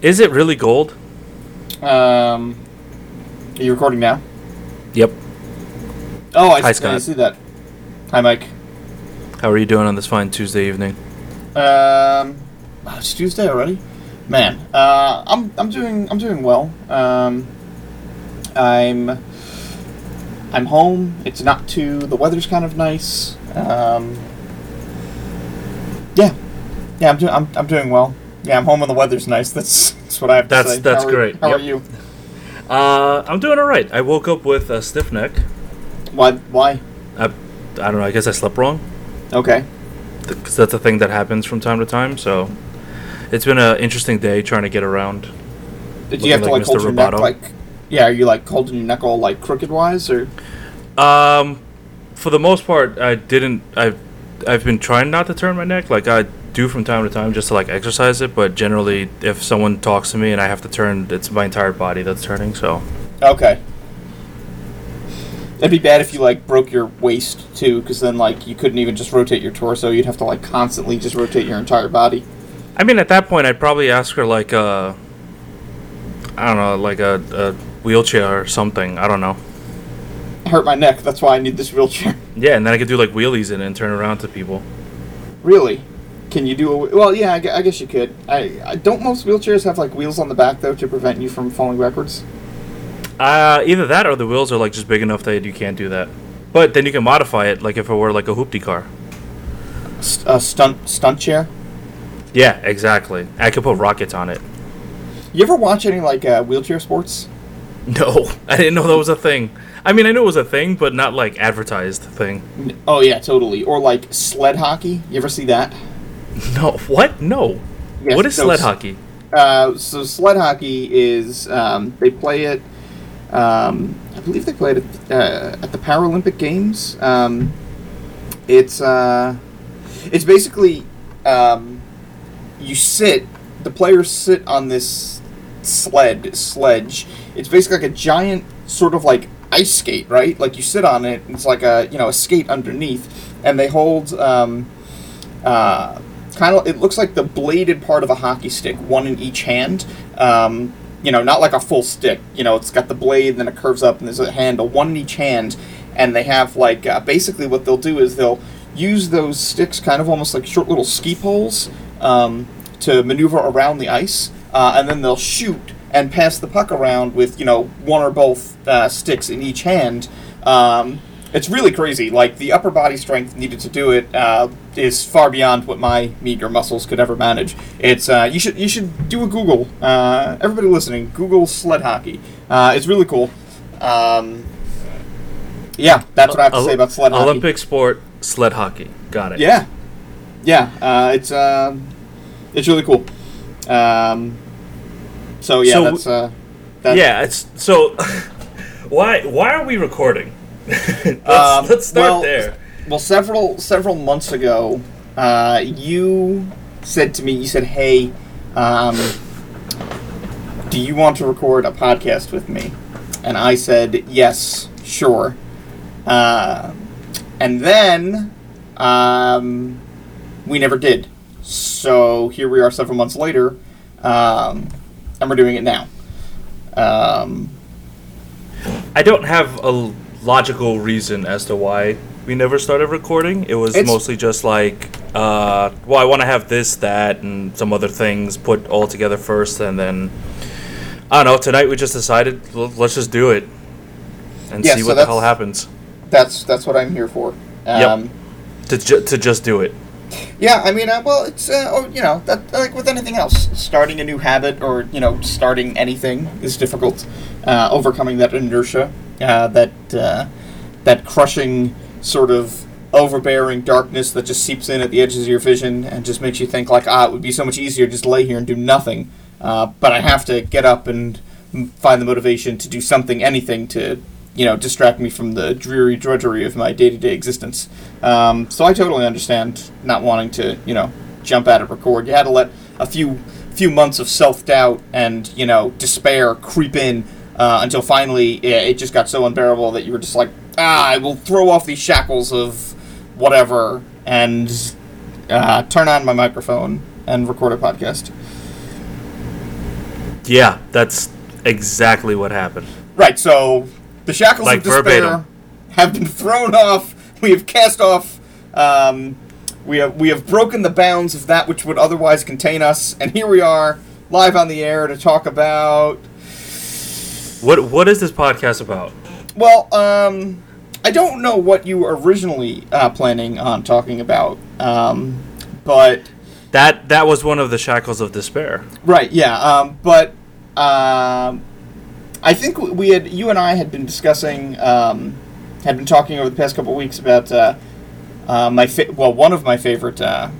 Is it really gold? Um, are you recording now? Yep. Oh, I, Hi, I Scott. see that. Hi, Mike. How are you doing on this fine Tuesday evening? Um, oh, it's Tuesday already. Man, uh, I'm I'm doing I'm doing well. Um, I'm I'm home. It's not too. The weather's kind of nice. Um, yeah, yeah. I'm doing I'm, I'm doing well. Yeah, I'm home and the weather's nice. That's that's what I have to That's- say. that's How are- great. How are you? Uh, I'm doing all right. I woke up with a stiff neck. Why why? I, I don't know. I guess I slept wrong. Okay. because that's a thing that happens from time to time. So it's been an interesting day trying to get around. Did you have to like like hold Mr. your neck like? Yeah, are you like holding your neck all like crooked wise or? Um, for the most part, I didn't. I've I've been trying not to turn my neck, like I do from time to time, just to like exercise it. But generally, if someone talks to me and I have to turn, it's my entire body that's turning. So Okay. It'd be bad if you like broke your waist too, because then like you couldn't even just rotate your torso. You'd have to like constantly just rotate your entire body. I mean, at that point, I'd probably ask for like a, I don't know, like a, a wheelchair or something. I don't know. I hurt my neck. That's why I need this wheelchair. Yeah, and then I could do like wheelies in it and turn around to people. really? Can you do a? Well, yeah. I, I guess you could. I, I don't most wheelchairs have like wheels on the back though to prevent you from falling backwards. Uh, either that or the wheels are like just big enough that you can't do that. But then you can modify it, like if it were like a hoopty car. St- a stunt stunt chair. Yeah, exactly. I could put rockets on it. You ever watch any like uh, wheelchair sports? No, I didn't know that was a thing. I mean, I knew it was a thing, but not like advertised thing. Oh yeah, totally. Or like sled hockey. You ever see that? No, what? No. Yes, what is so sled hockey? Uh, so sled hockey is um, they play it. Um, I believe they played it uh, at the Paralympic Games. Um, it's uh, it's basically um, you sit. The players sit on this sled sledge. It's basically like a giant sort of like ice skate, right? Like you sit on it. And it's like a you know a skate underneath, and they hold. Um, uh, kind of it looks like the bladed part of a hockey stick one in each hand. Um, you know not like a full stick. You know it's got the blade and then it curves up and there's a handle one in each hand. And they have like uh, basically what they'll do is they'll use those sticks kind of almost like short little ski poles um, to maneuver around the ice. Uh, and then they'll shoot and pass the puck around with you know one or both uh, sticks in each hand. Um, it's really crazy. Like the upper body strength needed to do it uh, is far beyond what my meager muscles could ever manage. It's uh, you should you should do a Google. Uh, everybody listening, Google sled hockey. Uh, it's really cool. Um, yeah, that's what I have to say about sled hockey. Olympic sport, sled hockey. Got it. Yeah, yeah. Uh, it's um, it's really cool. Um, so yeah, So- that's uh, that, Yeah, it's so. why? Why are we recording? let's, Um, let's start well, there. Well, several several months ago, uh, you said to me, you said, "Hey, um, do you want to record a podcast with me?" And I said, "Yes, sure." Uh, and then um, we never did. So here we are, several months later, um, and we're doing it now. Um, I don't have a logical reason as to why we never started recording. It was It's- mostly just like, uh, well, I want to have this, that, and some other things put all together first, and then I don't know. Tonight we just decided l- let's just do it and Yeah, see so what the hell happens. that's that's what I'm here for. Um, To ju- to just do it. Yeah, I mean, uh, well, it's uh, oh, you know that like with anything else, starting a new habit or you know starting anything is difficult. Uh, overcoming that inertia, uh, that uh, that crushing sort of overbearing darkness that just seeps in at the edges of your vision and just makes you think like ah, it would be so much easier just lay here and do nothing. Uh, but I have to get up and find the motivation to do something, anything to you know distract me from the dreary drudgery of my day to day existence. Um, so I totally understand not wanting to you know jump at it, record. You had to let a few few months of self doubt and you know despair creep in uh, until finally it, it just got so unbearable that you were just like ah, I will throw off these shackles of whatever and uh, turn on my microphone and record a podcast. Yeah, that's exactly what happened. Right. So the shackles Like of despair verbatim. have been thrown off. We have cast off. Um, we have we have broken the bounds of that which would otherwise contain us, and here we are, live on the air to talk about. What What is this podcast about? Well, um, I don't know what you were originally uh, planning on talking about, um, but That that was one of the shackles of despair. right, yeah, um, but um, I think we had you and I had been discussing, um, had been talking over the past couple of weeks about uh, uh, my fa- well, one of my favorite uh,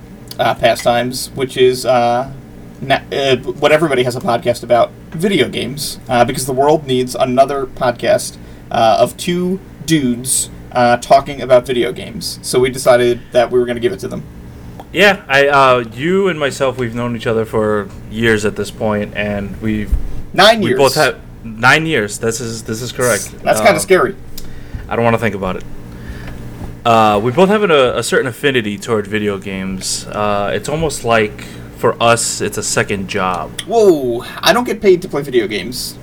uh, pastimes, which is uh, na- uh, what everybody has a podcast about: video games, uh, because the world needs another podcast uh, of two dudes uh, talking about video games. So we decided that we were going to give it to them. Yeah, I uh, you and myself we've known each other for years at this point, and we've Nine we years. both have nine years. This is this is correct. That's kind of scary. I don't want to think about it. Uh, we both have an, a, a certain affinity toward video games. Uh, it's almost like for us, it's a second job. Whoa! I don't get paid to play video games.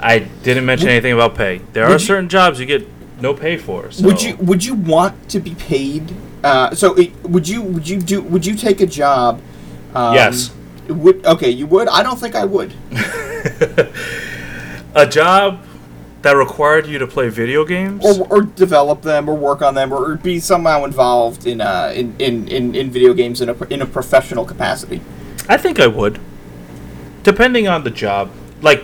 I didn't mention Would- anything about pay. There are you- certain jobs you get no pay for. So. Would you Would you want to be paid? Uh, so it, would you Would you do Would you take a job? Um, Yes. Would okay? You would. I don't think I would. a job that required you to play video games? Or, or develop them, or work on them, or, be somehow involved in uh in, in, in, in video games in a in a professional capacity. I think I would. Depending on the job. Like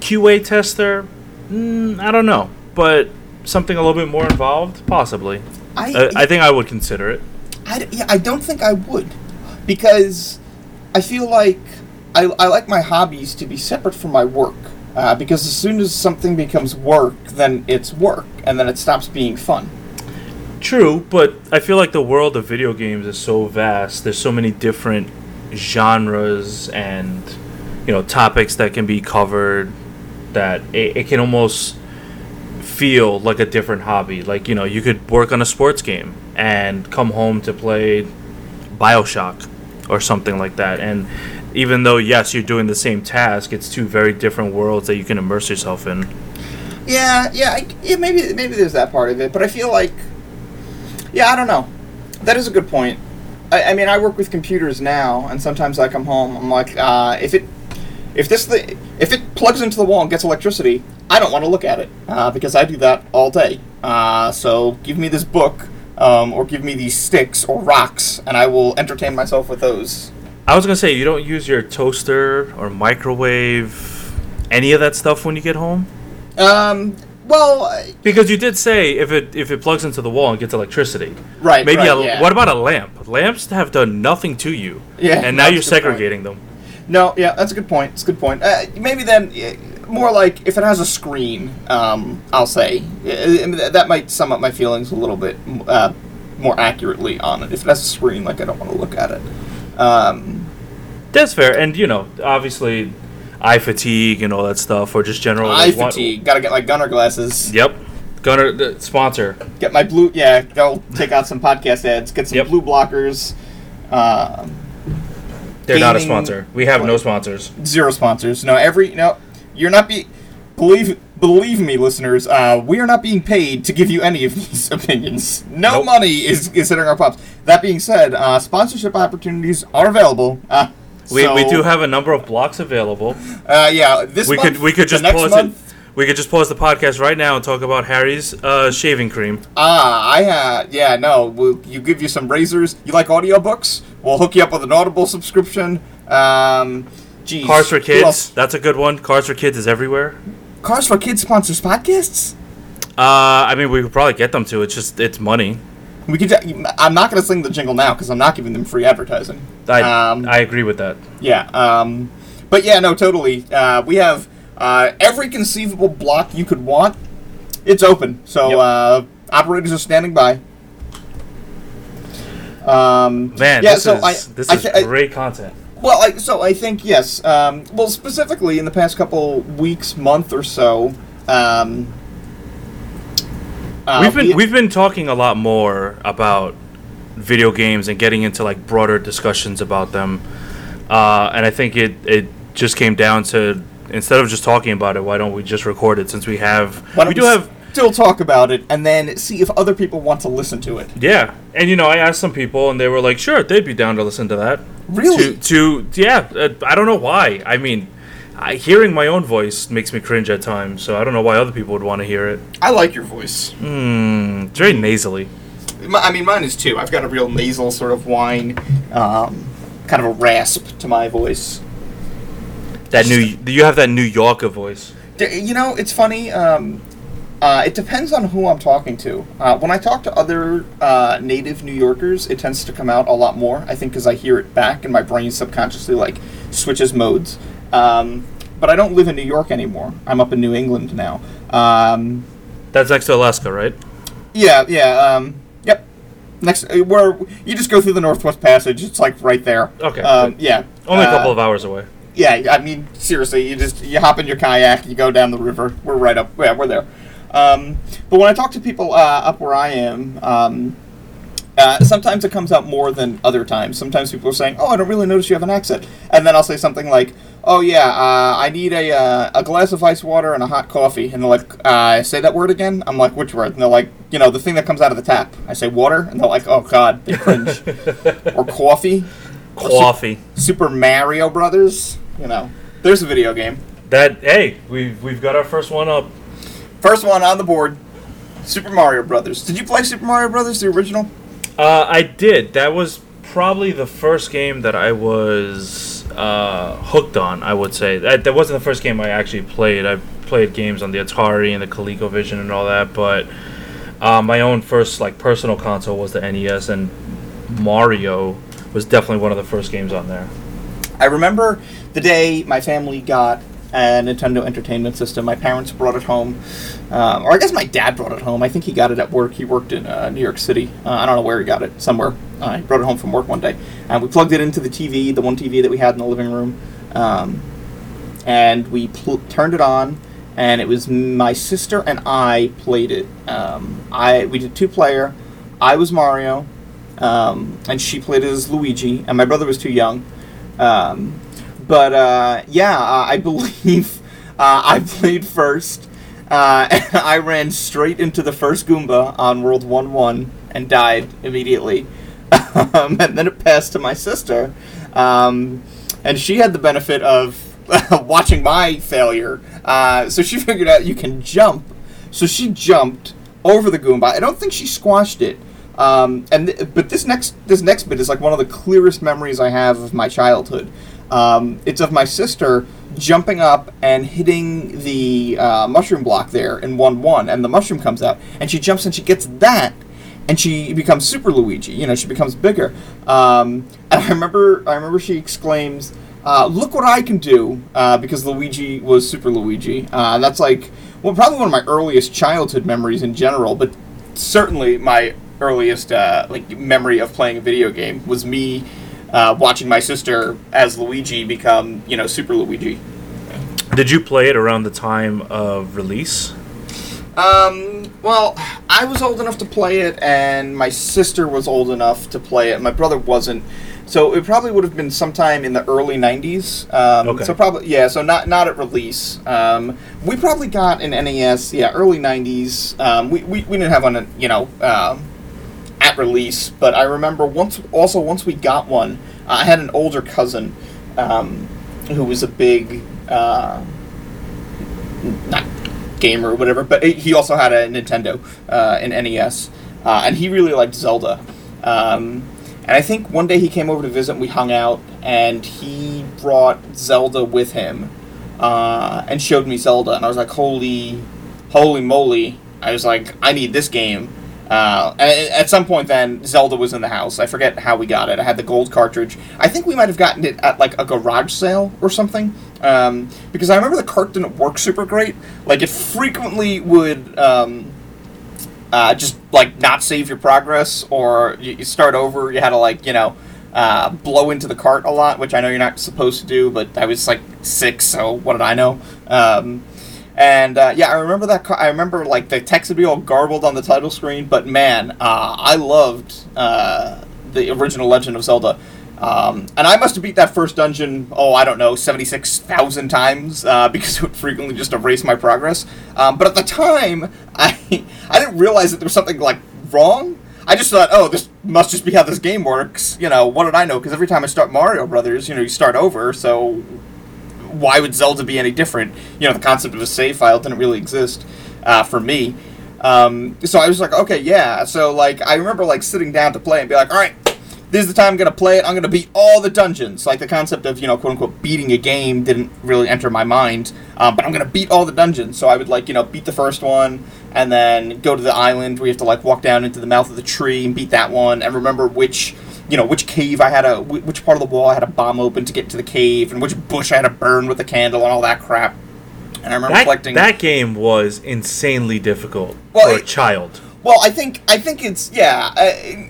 QA tester, mm, I don't know. But something a little bit more involved, possibly. I Uh, I think I would consider it. I, yeah, I don't think I would, because I feel like I, I like my hobbies to be separate from my work. Uh, because as soon as something becomes work, then it's work, and then it stops being fun. True, but I feel like the world of video games is so vast. There's so many different genres and you know topics that can be covered that it, it can almost feel like a different hobby. Like you know, you could work on a sports game and come home to play Bioshock or something like that. And even though yes, you're doing the same task, it's two very different worlds that you can immerse yourself in. Yeah, yeah, I, yeah. Maybe maybe there's that part of it, but I feel like, yeah, I don't know. That is a good point. I, I mean, I work with computers now, and sometimes I come home. I'm like, uh, if it, if this the, if it plugs into the wall and gets electricity, I don't want to look at it uh, because I do that all day. Uh, so give me this book, um, or give me these sticks or rocks, and I will entertain myself with those. I was gonna say you don't use your toaster or microwave, any of that stuff when you get home, Um, well, I- because you did say if it if it plugs into the wall and gets electricity. right. Maybe right, a, yeah. what about a lamp? Lamps have done nothing to you. Yeah, and now that's you're good point. segregating them. No, yeah, that's a good point. It's a good point. Uh, maybe then, uh, more like if it has a screen, um, I'll say mean, that that might sum up my feelings a little bit uh, more accurately on it. If it has a screen, like I don't want to look at it. Um, That's fair, and you know, obviously, eye fatigue and all that stuff, or just general eye like, wa- fatigue. Gotta get my Gunnar glasses. Yep, Gunnar the sponsor. Get my blue. Yeah, go take out some podcast ads. Get some Yep. blue blockers. Um, They're not a sponsor. We have no sponsors. zero sponsors. No, every no, you're not be. Believe believe me, listeners. Uh, we are not being paid to give you any of these opinions. No Nope. money is is hitting our pops. That being said, uh, sponsorship opportunities are available. Uh, We, we do have a number of blocks available. Uh, yeah, this We month, could we could just pause month, it. We could just pause the podcast right now and talk about Harry's uh, shaving cream. Ah, I had yeah. No, we'll you give you some razors. You like audiobooks? We'll hook you up with an Audible subscription. Um, geez, Cars for Kids. That's a good one. Cars for Kids is everywhere. Cars for Kids sponsors podcasts. Uh, I mean, we could probably get them to. It's just it's money. We could. I'm not going to sing the jingle now because I'm not giving them free advertising. I Um, I agree with that. Yeah. Um, but yeah, no, totally. Uh, we have uh, every conceivable block you could want. It's open, so Yep. uh, operators are standing by. Um, Man, yeah, this so is I, this is I- great content. well, I, so I think yes. Um, well, specifically in the past couple weeks, month or so, um, uh, we've been we- we've been talking a lot more about video games and getting into like broader discussions about them, uh, and I think it it just came down to instead of just talking about it, why don't we just record it since we have Why don't we do have still talk about it and then see if other people want to listen to it. yeah, and you know I asked some people and they were like, sure, they'd be down to listen to that. Really? To, to yeah, uh, I don't know why. I mean, I, hearing my own voice makes me cringe at times, so I don't know why other people would want to hear it. I like your voice. Hmm, it's very nasally. I mean, mine is too. I've got a real nasal sort of whine, um, kind of a rasp to my voice. That new you have that New Yorker voice. D- You know, it's funny. Um, uh, it depends on who I'm talking to. Uh, when I talk to other uh, native New Yorkers, it tends to come out a lot more. I think because I hear it back, and my brain subconsciously like switches modes. Um, but I don't live in New York anymore. I'm up in New England now. Um, That's next to Alaska, right? yeah, yeah. Um, yep. Next, uh, where you just go through the Northwest Passage. It's like right there. Okay, Um, yeah. Only a Uh, couple of hours away. yeah, I mean, seriously, you just you hop in your kayak, you go down the river. We're right up. Yeah, we're there. Um, but when I talk to people uh, up where I am, um, uh, sometimes it comes out more than other times. Sometimes people are saying, "Oh, I don't really notice you have an accent," and then I'll say something like, "Oh yeah, uh, I need a uh, a glass of ice water and a hot coffee," and they're like, uh, "Say that word again." I'm like, "Which word?" And they're like, "You know, the thing that comes out of the tap." I say water, and they're like, "Oh God," they cringe. or coffee. Or su- Coffee. Super Mario Brothers. You know, there's a video game. That hey, we've we've got our first one up. First one on the board. Super Mario Brothers. Did you play Super Mario Brothers, the original? Uh, I did. That was probably the first game that I was uh, hooked on. I would say that that wasn't the first game I actually played. I played games on the Atari and the ColecoVision and all that, but uh, my own first like personal console was the NES, and Mario was definitely one of the first games on there. I remember the day my family got a Nintendo Entertainment System. My parents brought it home, um, or I guess my dad brought it home. I think he got it at work. He worked in uh, New York City. Uh, I don't know where he got it. Somewhere. Uh, he brought it home from work one day, and we plugged it into the TV, the one TV that we had in the living room, um, and we pl- turned it on. And it was my sister and I played it. Um, I we did two player. I was Mario, um, and she played as Luigi, and my brother was too young. Um, but uh, yeah, uh, I believe uh, I played first, uh, and I ran straight into the first Goomba on World One One and died immediately. um, and then it passed to my sister, um, and she had the benefit of watching my failure. Uh, so she figured out you can jump. So she jumped over the Goomba. I don't think she squashed it. Um, and th- but this next this next bit is like one of the clearest memories I have of my childhood. Um, it's of my sister jumping up and hitting the uh, mushroom block there in one one, and the mushroom comes out, and she jumps and she gets that, and she becomes Super Luigi. You know, she becomes bigger. Um, and I remember I remember she exclaims. Uh, look what I can do, uh, because Luigi was Super Luigi. Uh, that's like, well, probably one of my earliest childhood memories in general, but certainly my earliest uh, like memory of playing a video game was me uh, watching my sister as Luigi become, you know, Super Luigi. Did you play it around the time of release? Um, well, I was old enough to play it, and my sister was old enough to play it. My brother wasn't, so it probably would have been sometime in the early '90s. Um, Okay. So probably, yeah. So not not at release. Um, we probably got an NES, yeah, early '90s. Um, we, we we didn't have one, you know, um, at release, but I remember once. Also, once we got one, I had an older cousin um, who was a big. Uh, not gamer or whatever, but he also had a Nintendo, uh, an NES, uh, and he really liked Zelda. Um, and I think one day he came over to visit, and we hung out, and he brought Zelda with him, uh, and showed me Zelda, and I was like, holy, holy moly! I was like, I need this game. Uh, at some point, then Zelda was in the house. I forget how we got it. I had the gold cartridge. I think we might have gotten it at like a garage sale or something. Um, because I remember the cart didn't work super great. Like it frequently would um, uh, just like not save your progress, or you, you start over. You had to like you know uh, blow into the cart a lot, which I know you're not supposed to do. But I was like six, so what did I know? Um, and uh, yeah, I remember that. Car- I remember like the text would be all garbled on the title screen, but man, uh, I loved uh, the original Legend of Zelda. Um, and I must have beat that first dungeon, oh, I don't know, 76,000 times uh, because it would frequently just erase my progress. Um, but at the time, I, I didn't realize that there was something like wrong. I just thought, oh, this must just be how this game works. You know, what did I know? Because every time I start Mario Brothers, you know, you start over, so why would Zelda be any different? You know, the concept of a save file didn't really exist uh, for me. Um, so I was like, okay, yeah. So like, I remember like sitting down to play and be like, all right, this is the time I'm gonna play it. I'm gonna beat all the dungeons. Like the concept of you know quote unquote beating a game didn't really enter my mind, um, but I'm gonna beat all the dungeons. So I would like you know beat the first one and then go to the island where you have to like walk down into the mouth of the tree and beat that one and remember which you know which cave I had a which part of the wall I had a bomb open to get to the cave and which bush I had to burn with a candle and all that crap. And I remember that, collecting that game was insanely difficult Well, for a child. Well, I think I think it's yeah. Uh,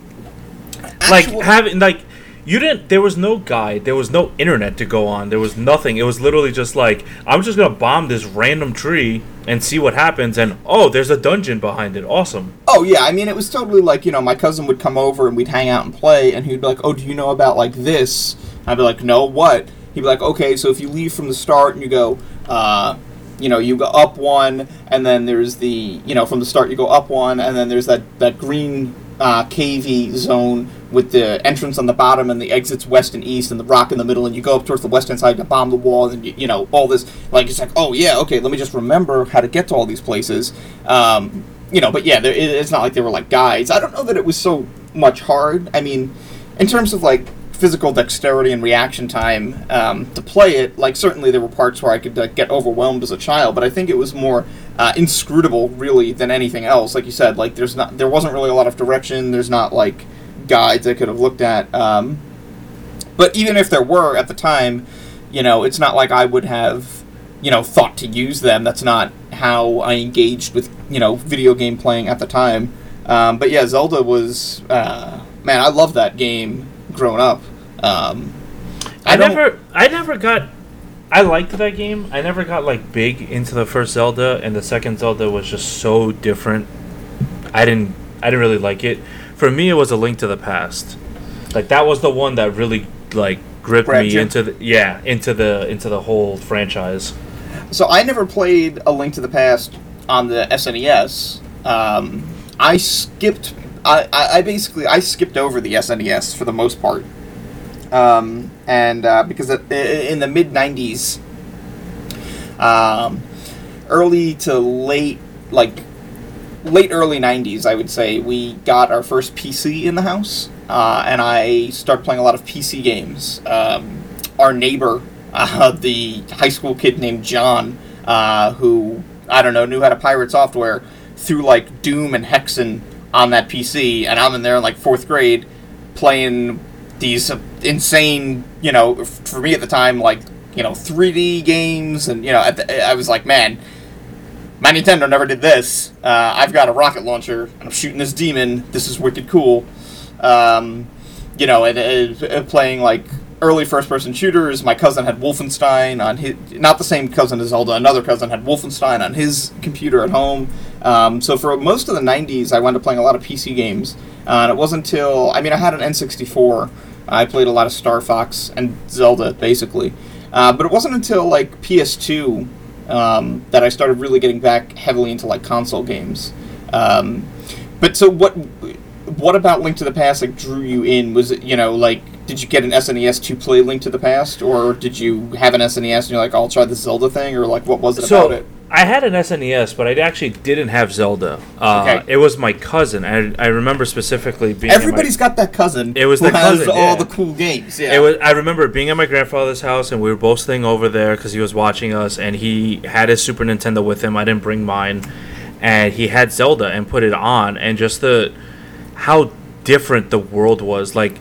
like having like you didn't there was no guide there was no internet to go on there was nothing it was literally just like i'm just gonna bomb this random tree and see what happens and oh there's a dungeon behind it awesome Oh yeah, I mean it was totally like you know my cousin would come over and we'd hang out and play, and he'd be like, "Oh, do you know about like this?" I'd be like, "No, what?" He'd be like, "Okay, so if you leave from the start and you go, uh, you know, you go up one, and then there's the you know from the start you go up one, and then there's that that green uh, cavey zone with the entrance on the bottom and the exits west and east and the rock in the middle, and you go up towards the west western side to bomb the wall, and you, you know all this like it's like, oh yeah, okay, let me just remember how to get to all these places." Um, you know, but yeah, there, it's not like they were like guides. I don't know that it was so much hard. I mean, in terms of like physical dexterity and reaction time um, to play it, like certainly there were parts where I could like, get overwhelmed as a child, but I think it was more uh, inscrutable really than anything else. Like you said, like there's not there wasn't really a lot of direction. There's not like guides I could have looked at. Um, but even if there were at the time, you know, it's not like I would have, you know, thought to use them. That's not how I engaged with, you know, video game playing at the time. Um, but yeah, Zelda was, uh, man, I love that game growing up. Um, i, don't- never i never got i liked that game. I never got like big into the first zelda and the second zelda was just so different. I didn't i didn't really like it. For me it was a link to the past. Like that was the one that really like gripped me into the yeah into the into the whole franchise. So I never played A Link to the Past on the SNES. Um, I skipped. I, I basically I skipped over the SNES for the most part, um, and uh, because in the mid '90s, um, early to late like late early 90s i would say we got our first pc in the house uh, and i started playing a lot of pc games. Um, our neighbor uh, the high school kid named john uh, who i don't know knew how to pirate software threw like doom and hexen on that pc and i'm in there in like fourth grade playing these insane you know for me at the time like you know 3d games and you know the, i was like man my Nintendo never did this. Uh, I've got a rocket launcher, and I'm shooting this demon. This is wicked cool. Um, you know, and, and, and playing like early first-person shooters. My cousin had Wolfenstein on his, not the same cousin as Zelda. Another cousin had Wolfenstein on his computer at home. Um, so for most of the '90s, I wound up playing a lot of PC games. Uh, and it wasn't until I mean, I had an N64. I played a lot of Star Fox and Zelda, basically. Uh, but it wasn't until like PS2 um, that I started really getting back heavily into like console games. Um, but so what? What about Link to the Past like drew you in? Was it you know like did you get an SNES to play Link to the Past, or did you have an SNES and you're like I'll try the Zelda thing, or like what was it so about it? I had an SNES, but I actually didn't have Zelda. Uh, Okay. It was my cousin. I, I remember specifically being. at my- Everybody's got that cousin. It was who the has cousin, all yeah. the cool games. Yeah, It was. I remember being at my grandfather's house, and we were both staying over there because he was watching us, and he had his Super Nintendo with him. I didn't bring mine, and he had Zelda and put it on, and just the how different the world was. Like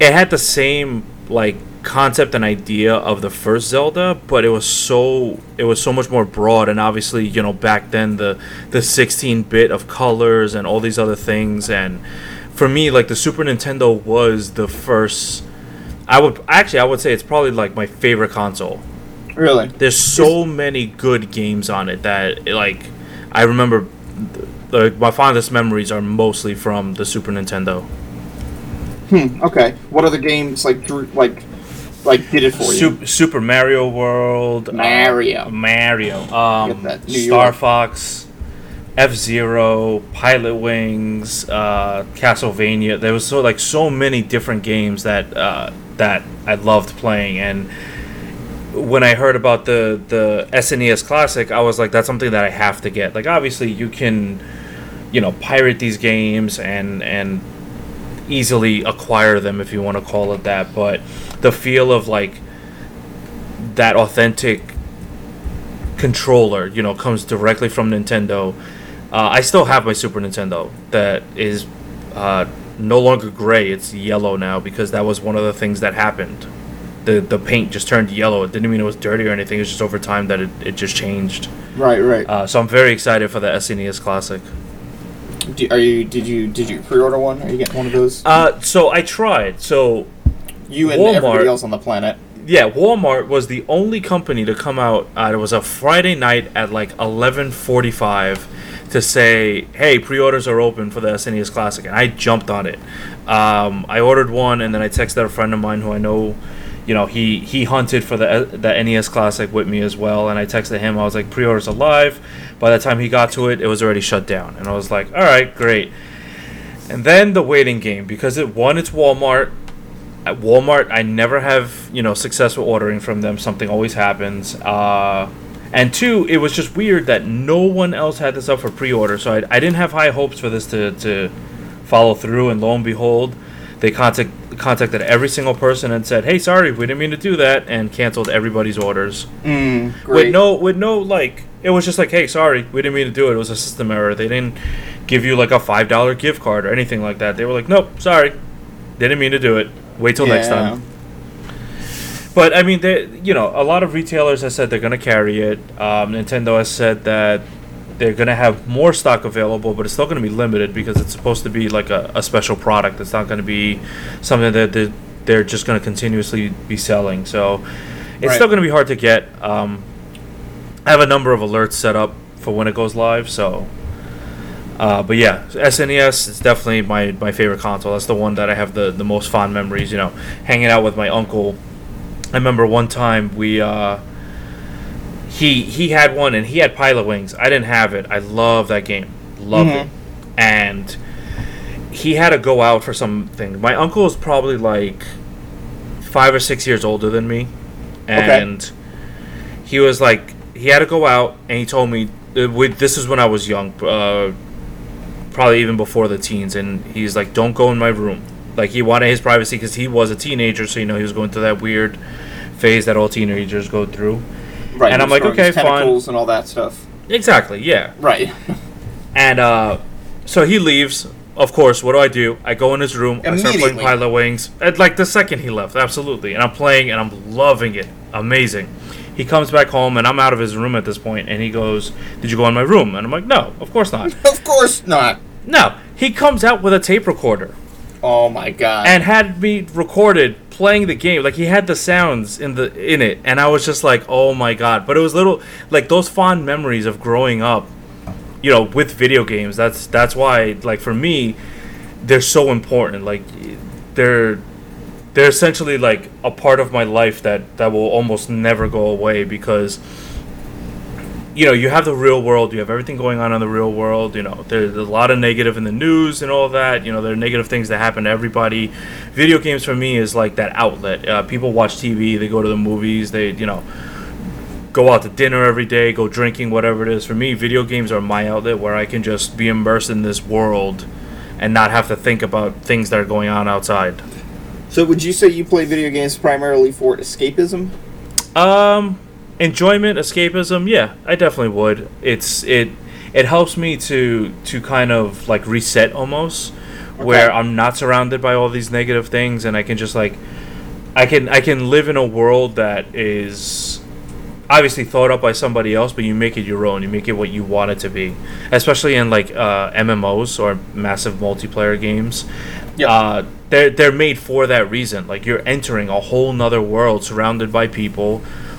it had the same like concept and idea of the first Zelda, but it was so it was so much more broad and obviously, you know, back then the the 16 bit of colors and all these other things and for me like the Super Nintendo was the first I would actually I would say it's probably like my favorite console. really. There's so many good games on it that like I remember like my fondest memories are mostly from the Super Nintendo. Hmm. Okay. What other games like drew like like did it for you? Super, Super Mario World, uh, Mario. Mario, um, Get that. New Star York. Fox, F Zero, Pilot Wings, uh, Castlevania. There was so like so many different games that uh, that I loved playing, and when I heard about the the SNES Classic, I was like, that's something that I have to get. Like, obviously, you can, you know, pirate these games and and easily acquire them if you want to call it that, but the feel of like that authentic controller, you know, comes directly from Nintendo. Uh, I still have my Super Nintendo that is uh, no longer gray; it's yellow now because that was one of the things that happened. The the paint just turned yellow. It didn't mean it was dirty or anything. It's just over time that it, it just changed. Right. Right. Uh, so I'm very excited for the SNES Classic. Do, are you? Did you? Did you pre-order one? Are you getting one of those? Uh, so I tried. So you and Walmart- everybody else on the planet. yeah, Walmart was the only company to come out. Uh, it was a Friday night at like eleven forty-five to say, "Hey, pre-orders are open for the SNES Classic," and I jumped on it. Um, I ordered one, and then I texted a friend of mine who I know. You know, he he hunted for the the NES Classic with me as well, and I texted him. I was like, "Pre-orders are live." By the time he got to it, it was already shut down, and I was like, "All right, great." And then the waiting game because it one, it's Walmart at Walmart, I never have you know successful ordering from them. Something always happens. Uh, and two, it was just weird that no one else had this up for pre-order, so I, I didn't have high hopes for this to, to follow through. And lo and behold, they contact, contacted every single person and said, "Hey, sorry, we didn't mean to do that," and canceled everybody's orders Mm, great. with no with no like. It was just like, "Hey, sorry, we didn't mean to do it. It was a system error." They didn't give you like a five dollar gift card or anything like that. They were like, "Nope, sorry, didn't mean to do it. Wait till next time." But I mean, they you know a lot of retailers have said they're gonna carry it. Um, Nintendo has said that they're gonna have more stock available, but it's still gonna be limited because it's supposed to be like a, a special product. It's not gonna be something that they're, they're just gonna continuously be selling. So it's Right. still gonna be hard to get. Um, I have a number of alerts set up for when it goes live. So. Uh, but yeah, SNES is definitely my, my favorite console. That's the one that I have the, the most fond memories. You know, hanging out with my uncle. I remember one time we uh, he he had one and he had Pilot Wings. I didn't have it. I love that game. Loved Mhm. it. And he had to go out for something. My uncle is probably like five or six years older than me, Okay. and he was like he had to go out and he told me uh, with this is when I was young, uh, probably even before the teens, and he's like, "Don't go in my room." Like he wanted his privacy because he was a teenager, so you know he was going through that weird phase that all teenagers go through. Right. and I'm like, okay, fine. and all that stuff. Exactly, yeah. Right. And uh, so he leaves. Of course, what do I do? I go in his room. I start playing. Pilot Wings. At like the second he left, absolutely. And I'm playing and I'm loving it. Amazing. He comes back home and I'm out of his room at this point, and he goes, "Did you go in my room?" And I'm like, "No, of course not." of course not. no, he comes out with a tape recorder Oh my god. and had me recorded playing the game. Like he had the sounds in the in it, and I was just like, "Oh my god!" But it was little like those fond memories of growing up, you know, with video games. That's that's why, like for me, they're so important. Like they're they're essentially like a part of my life that that will almost never go away because you know you have the real world you have everything going on in the real world you know there's a lot of negative in the news and all that you know there are negative things that happen to everybody. Video games for me is like that outlet. Uh, people watch tv they go to the movies they you know go out to dinner every day go drinking whatever it is. For me video games are my outlet where i can just be immersed in this world and not have to think about things that are going on outside so would you say you play video games primarily for escapism? Um, enjoyment, escapism. Yeah, I definitely would. It's it it helps me to to kind of like reset almost, where I'm not surrounded by all these negative things, and I can just like I can I can live in a world that is obviously thought up by somebody else, but you make it your own. You make it what you want it to be, especially in like uh, MMOs or massive multiplayer games. Yep. Uh, they're they're made for that reason. Like you're entering a whole nother world surrounded by people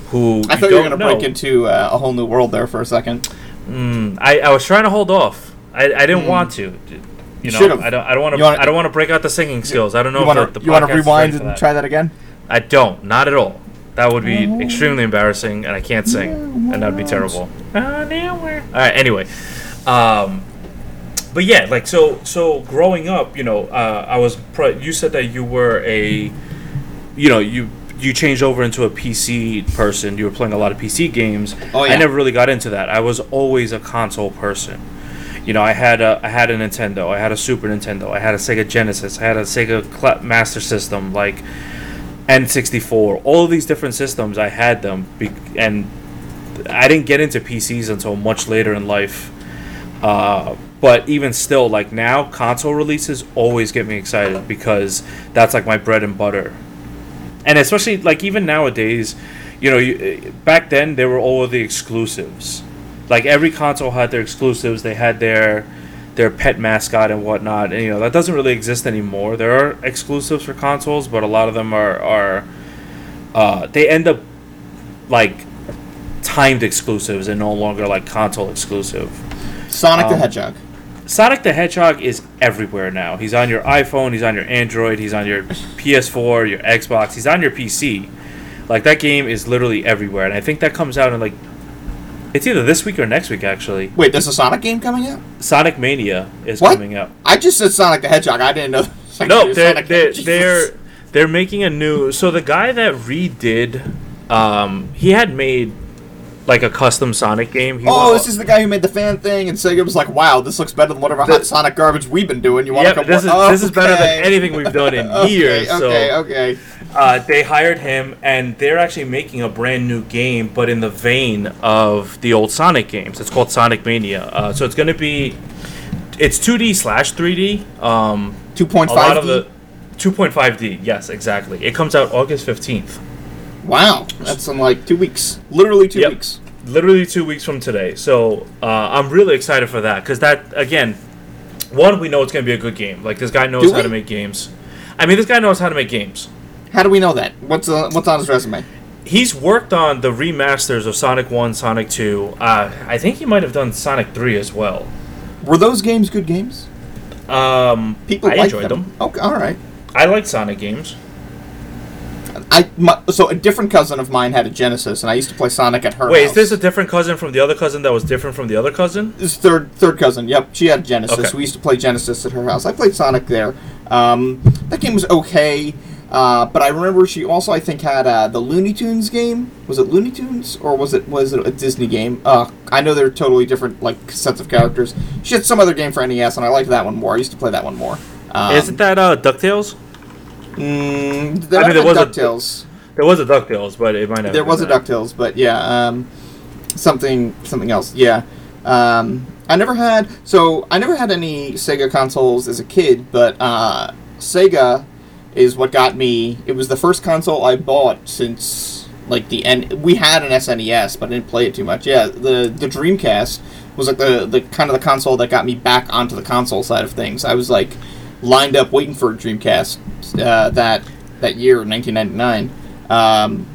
who I you thought you were going to break into uh, a whole new world there for a second. Mm, I, I was trying to hold off. I, I didn't Mm. want to. You know, Should've. I don't. I don't want You to. I don't want to break out the singing skills. I don't know You if want to you want to rewind and try that again? I don't. Not at all. That would be extremely embarrassing, and I can't sing, and that would be terrible. All right. Anyway, um, but yeah, like so. So growing up, you know, uh, I was. Pro- you said that you were a, you know, you you changed over into a PC person. You were playing a lot of PC games. Oh, yeah. I never really got into that. I was always a console person. You know, I had a I had a Nintendo, I had a Super Nintendo, I had a Sega Genesis, I had a Sega Cla- Master System, like N64. All these different systems, I had them, be- and I didn't get into PCs until much later in life. Uh, but even still, like now, console releases always get me excited because that's like my bread and butter. And especially like even nowadays, you know, you, back then there were all the exclusives. Like every console had their exclusives. They had their their pet mascot and whatnot. And you know that doesn't really exist anymore. There are exclusives for consoles, but a lot of them are are uh, they end up like timed exclusives and no longer like console exclusive. Sonic the Um, Hedgehog. Sonic the Hedgehog is everywhere now. He's on your iPhone, he's on your Android, he's on your PS4, your Xbox, he's on your PC. Like that game is literally everywhere, and I think that comes out in like it's either this week or next week actually. Wait, there's a Sonic game coming out? Sonic Mania is What? coming out. I just said Sonic the Hedgehog. I didn't know. No, they're Sonic- they're, they're they're making a new. So the guy that redid, um, he had made like a custom Sonic game. He Oh, wa- this is the guy who made the fan thing, and Sega was like, "Wow, this looks better than whatever The- hot Sonic garbage we've been doing." You want to come? this is oh, this is better than anything we've done in okay, years. Okay, so okay. Uh, they hired him, and they're actually making a brand new game, but in the vein of the old Sonic games. It's called Sonic Mania. Uh, so it's going to be, it's 2D slash 3D. Um, Two point a lot of the 2.5D. Yes, exactly. It comes out August 15th. Wow, that's in like two weeks. Literally two Yep. weeks. literally two weeks from today. So uh, I'm really excited for that because that again, one we know it's going to be a good game. Like this guy knows how to make games. I mean, this guy knows how to make games. How do we know that? What's uh, what's on his resume? He's worked on the remasters of Sonic One, Sonic Two. Uh, I think he might have done Sonic Three as well. Were those games good games? Um, People I enjoyed them. Okay, all right. I like Sonic games. I my, so a different cousin of mine had a Genesis, and I used to play Sonic at her. Wait, house. is this a different cousin from the other cousin that was different from the other cousin? This third third cousin. Yep, she had a Genesis. Okay. We used to play Genesis at her house. I played Sonic there. Um, that game was okay, uh, but I remember she also I think had uh, the Looney Tunes game. Was it Looney Tunes or was it was it a Disney game? Uh, I know they're totally different like sets of characters. She had some other game for NES, and I liked that one more. I used to play that one more. Um, Isn't that uh, Ducktales? Mm, I mean, there was a- Ducktales. There was a Ducktales, but it might not. There was a that. Ducktales, but yeah, um, something something else. Yeah, um, I never had so I never had any Sega consoles as a kid, but uh, Sega is what got me. It was the first console I bought since like the end. We had an SNES, but I didn't play it too much. Yeah, the the Dreamcast was like the the kind of the console that got me back onto the console side of things. I was like lined up waiting for a Dreamcast uh, that that year, 1999. Um,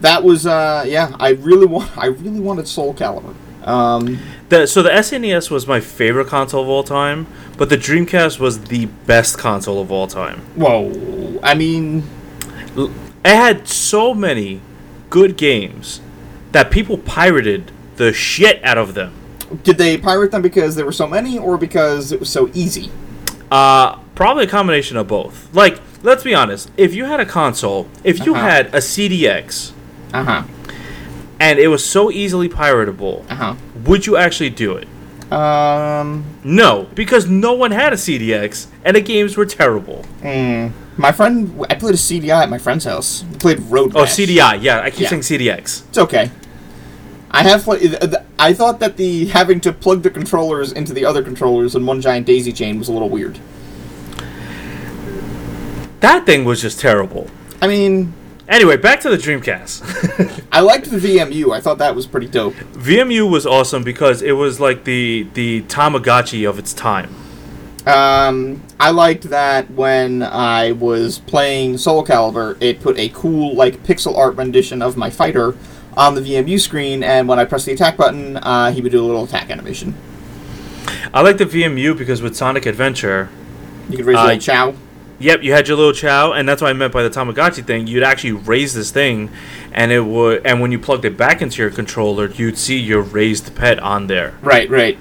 that was uh, yeah. I really want. I really wanted Soul Calibur. Um, The, so the SNES was my favorite console of all time, but the Dreamcast was the best console of all time. whoa. I mean, It had so many good games that people pirated the shit out of them. did they pirate them because there were so many, or because it was so easy? Uh, probably a combination of both. Like, let's be honest. If you had a console, if you Uh-huh. had a CDX, Uh huh. And it was so easily piratable, Uh would you actually do it? Um. No, because no one had a CDX, and the games were terrible. mm, my friend, I played a CDI at my friend's house. We played Road. Oh. CDI, yeah, I keep Yeah. saying CDX. It's okay. I have. pla- th- th- I thought that the having to plug the controllers into the other controllers in one giant daisy chain was a little weird. That thing was just terrible. I mean, Anyway, back to the Dreamcast. I liked the VMU. I thought that was pretty dope. VMU was awesome because it was like the the Tamagotchi of its time. Um, I liked that when I was playing Soul Calibur, it put a cool like pixel art rendition of my fighter on the VMU screen, and when I pressed the attack button, uh, he would do a little attack animation. I like the VMU because with Sonic Adventure, You could raise Uh, Chao. Yep, you had your little Chao, and that's what I meant by the Tamagotchi thing. You'd actually raise this thing, and it would, and when you plugged it back into your controller, you'd see your raised pet on there. Right, right.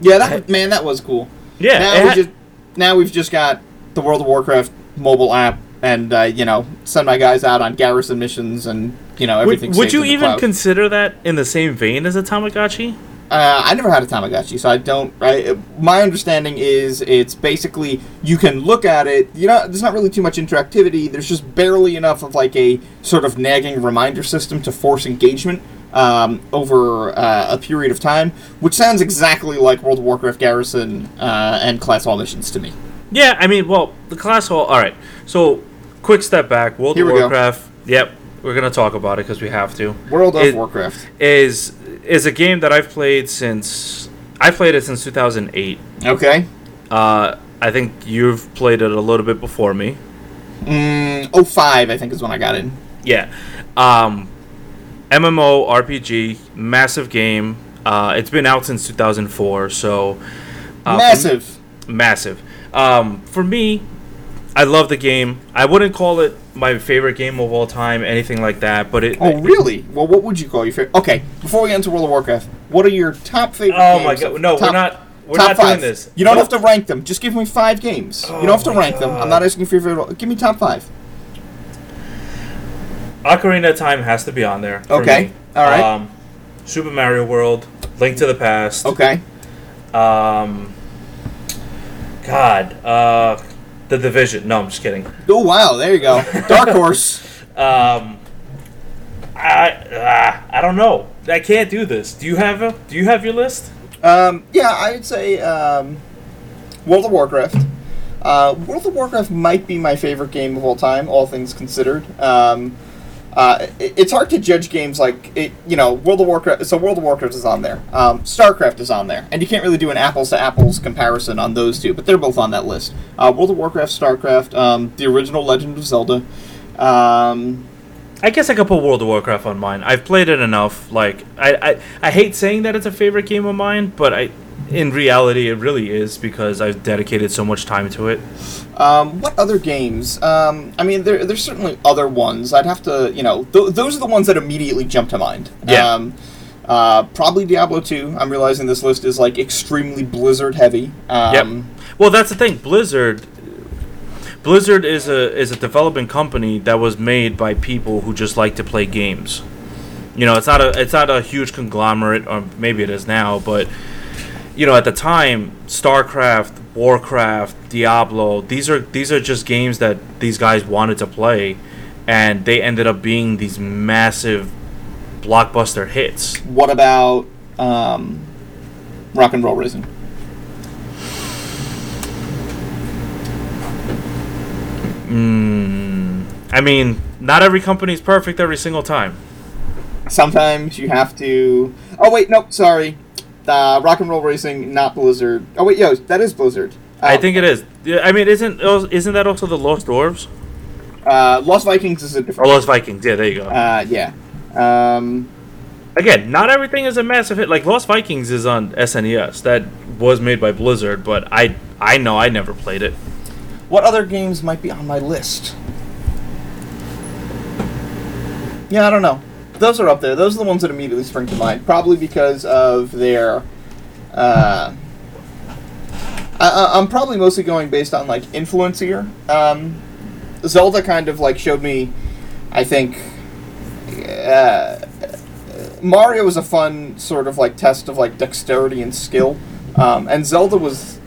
Yeah, that man, that was cool. Yeah, now we just now we've just got the World of Warcraft mobile app, and uh, you know, send my guys out on garrison missions, and you know, everything. would saves you even cloud. consider that in the same vein as a Tamagotchi? Uh, I never had a Tamagotchi, so I don't. I, my understanding is it's basically you can look at it. You know, there's not really too much interactivity. There's just barely enough of like a sort of nagging reminder system to force engagement um, over uh, a period of time, which sounds exactly like World of Warcraft Garrison uh, and Class Hall missions to me. Yeah, I mean, well, the class hall. All right, so quick step back. World Here of we go. Warcraft. Yep, we're gonna talk about it because we have to. World of It- Warcraft. Is is a game that I've played since I played it since 2008. Okay. Uh, I think you've played it a little bit before me. Mm, 05, I think, is when I got in. Yeah. Um, MMO RPG, massive game. Uh, it's been out since 2004, so uh, Massive. massive. Um, for me, I love the game. I wouldn't call it my favorite game of all time, anything like that. But it. Oh, really? Well, what would you call your favorite? Okay, before we get into World of Warcraft, what are your top favorite Oh my god! No, top- we're not. We're top not five. doing this. You don't Nope. have to rank them. Just give me five games. you don't have to Oh rank them. I'm not asking for your favorite. Give me top five. Ocarina of Time has to be on there. Okay, me. all right. Um, Super Mario World, Link to the Past. Okay. Um, God, uh, The Division. No, I'm just kidding. Oh wow, there you go. Dark Horse. Um, I ah, I don't know. I can't do this. Do you have a? Do you have your list? Um, yeah, I'd say um, World of Warcraft. Uh, World of Warcraft might be my favorite game of all time, all things considered. Um, uh, it, it's hard to judge games like it, you know World of Warcraft. So World of Warcraft is on there. Um, StarCraft is on there, and you can't really do an apples to apples comparison on those two, but they're both on that list. Uh, World of Warcraft, StarCraft, um, the original Legend of Zelda. Um, I guess I could put World of Warcraft on mine. I've played it enough. Like I, I, I hate saying that it's a favorite game of mine, but I, in reality, it really is because I've dedicated so much time to it. Um, what other games? Um, I mean, there, there's certainly other ones. I'd have to, you know, th- those are the ones that immediately jump to mind. Yeah. Um, uh, probably Diablo 2. I'm realizing this list is like extremely Blizzard heavy. Um, Yep. Well, that's the thing. Blizzard. Blizzard is a is a development company that was made by people who just like to play games. You know, it's not a it's not a huge conglomerate, or maybe it is now, but you know, at the time, StarCraft, Warcraft, Diablo, these are these are just games that these guys wanted to play, and they ended up being these massive blockbuster hits. What about um, Rock and Roll Racing? Mm, I mean, not every company is perfect every single time. Sometimes you have to. Oh wait, no, sorry. Uh, Rock and Roll Racing, not Blizzard. Oh wait, yo, that is Blizzard. I Uh, think it is. I mean, isn't isn't that also the Lost Dwarves uh, Lost Vikings is a different. Lost Vikings? Yeah, there you go. Uh, yeah. Um, Again, not everything is a massive hit. Like Lost Vikings is on SNES. That was made by Blizzard, but I I know I never played it. What other games might be on my list? Yeah, I don't know. Those are up there. Those are the ones that immediately spring to mind. Probably because of their. Uh, I, I'm probably mostly going based on like influence here. Um, Zelda kind of like showed me, I think. Uh, Mario was a fun sort of like test of like dexterity and skill, um, and Zelda was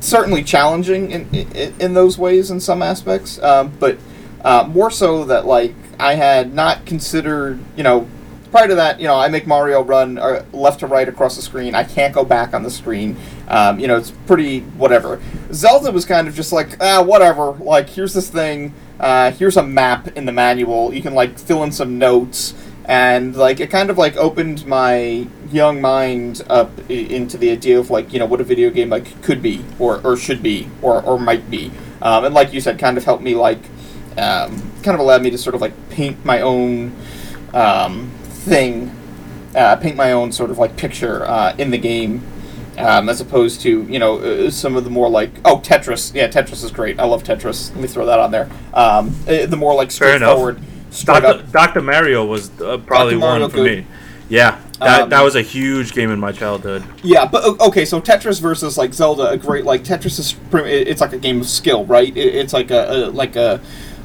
certainly challenging in, in in those ways in some aspects, um, but uh, more so that like I had not considered, you know, prior to that, you know, I make Mario run uh, left to right across the screen. I can't go back on the screen. Um, you know, it's pretty whatever. Zelda was kind of just like ah whatever. Like here's this thing. Uh, here's a map in the manual. You can like fill in some notes. And like it kind of like opened my young mind up i- into the idea of like you know what a video game like could be or, or should be or, or might be, um, and like you said, kind of helped me like um, kind of allowed me to sort of like paint my own um, thing, uh, paint my own sort of like picture uh, in the game. um, as opposed to you know uh, some of the more like oh Tetris. Yeah, Tetris is great. I love Tetris. Let me throw that on there. Um, uh, the more like straightforward, straight Dr. up. Dr. Mario was uh, probably Mario one for good. me. Yeah, that, Um, that was a huge game in my childhood. Yeah, but okay, so Tetris versus like Zelda, a great like Tetris is it's like a game of skill, right? It, it's like a, a like a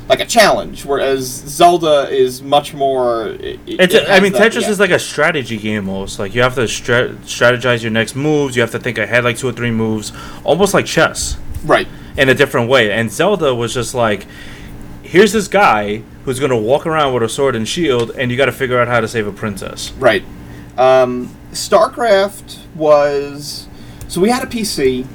like a challenge, whereas Zelda is much more. It, It's it a, I mean, that- Tetris yeah. is like a strategy game almost. Like you have to stra- strategize your next moves. You have to think ahead like two or three moves, almost like chess right. in a different way. And Zelda was just like, here's this guy who's gonna walk around with a sword and shield, and you got to figure out how to save a princess. Right. Um, StarCraft was so we had a PC,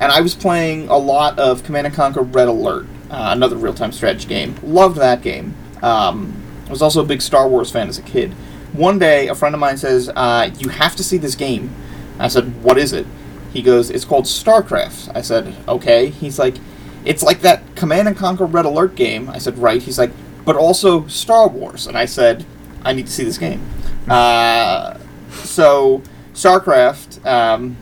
and I was playing a lot of Command and Conquer Red Alert, uh, another real-time strategy game. Loved that game. Um, I was also a big Star Wars fan as a kid. One day, a friend of mine says, uh, "You have to see this game." I said, "What is it?" He goes, "It's called StarCraft." I said, "Okay." He's like, "It's like that Command and Conquer Red Alert game." I said, "Right." He's like, "But also Star Wars," and I said, "I need to see this game." Uh, so StarCraft. Um,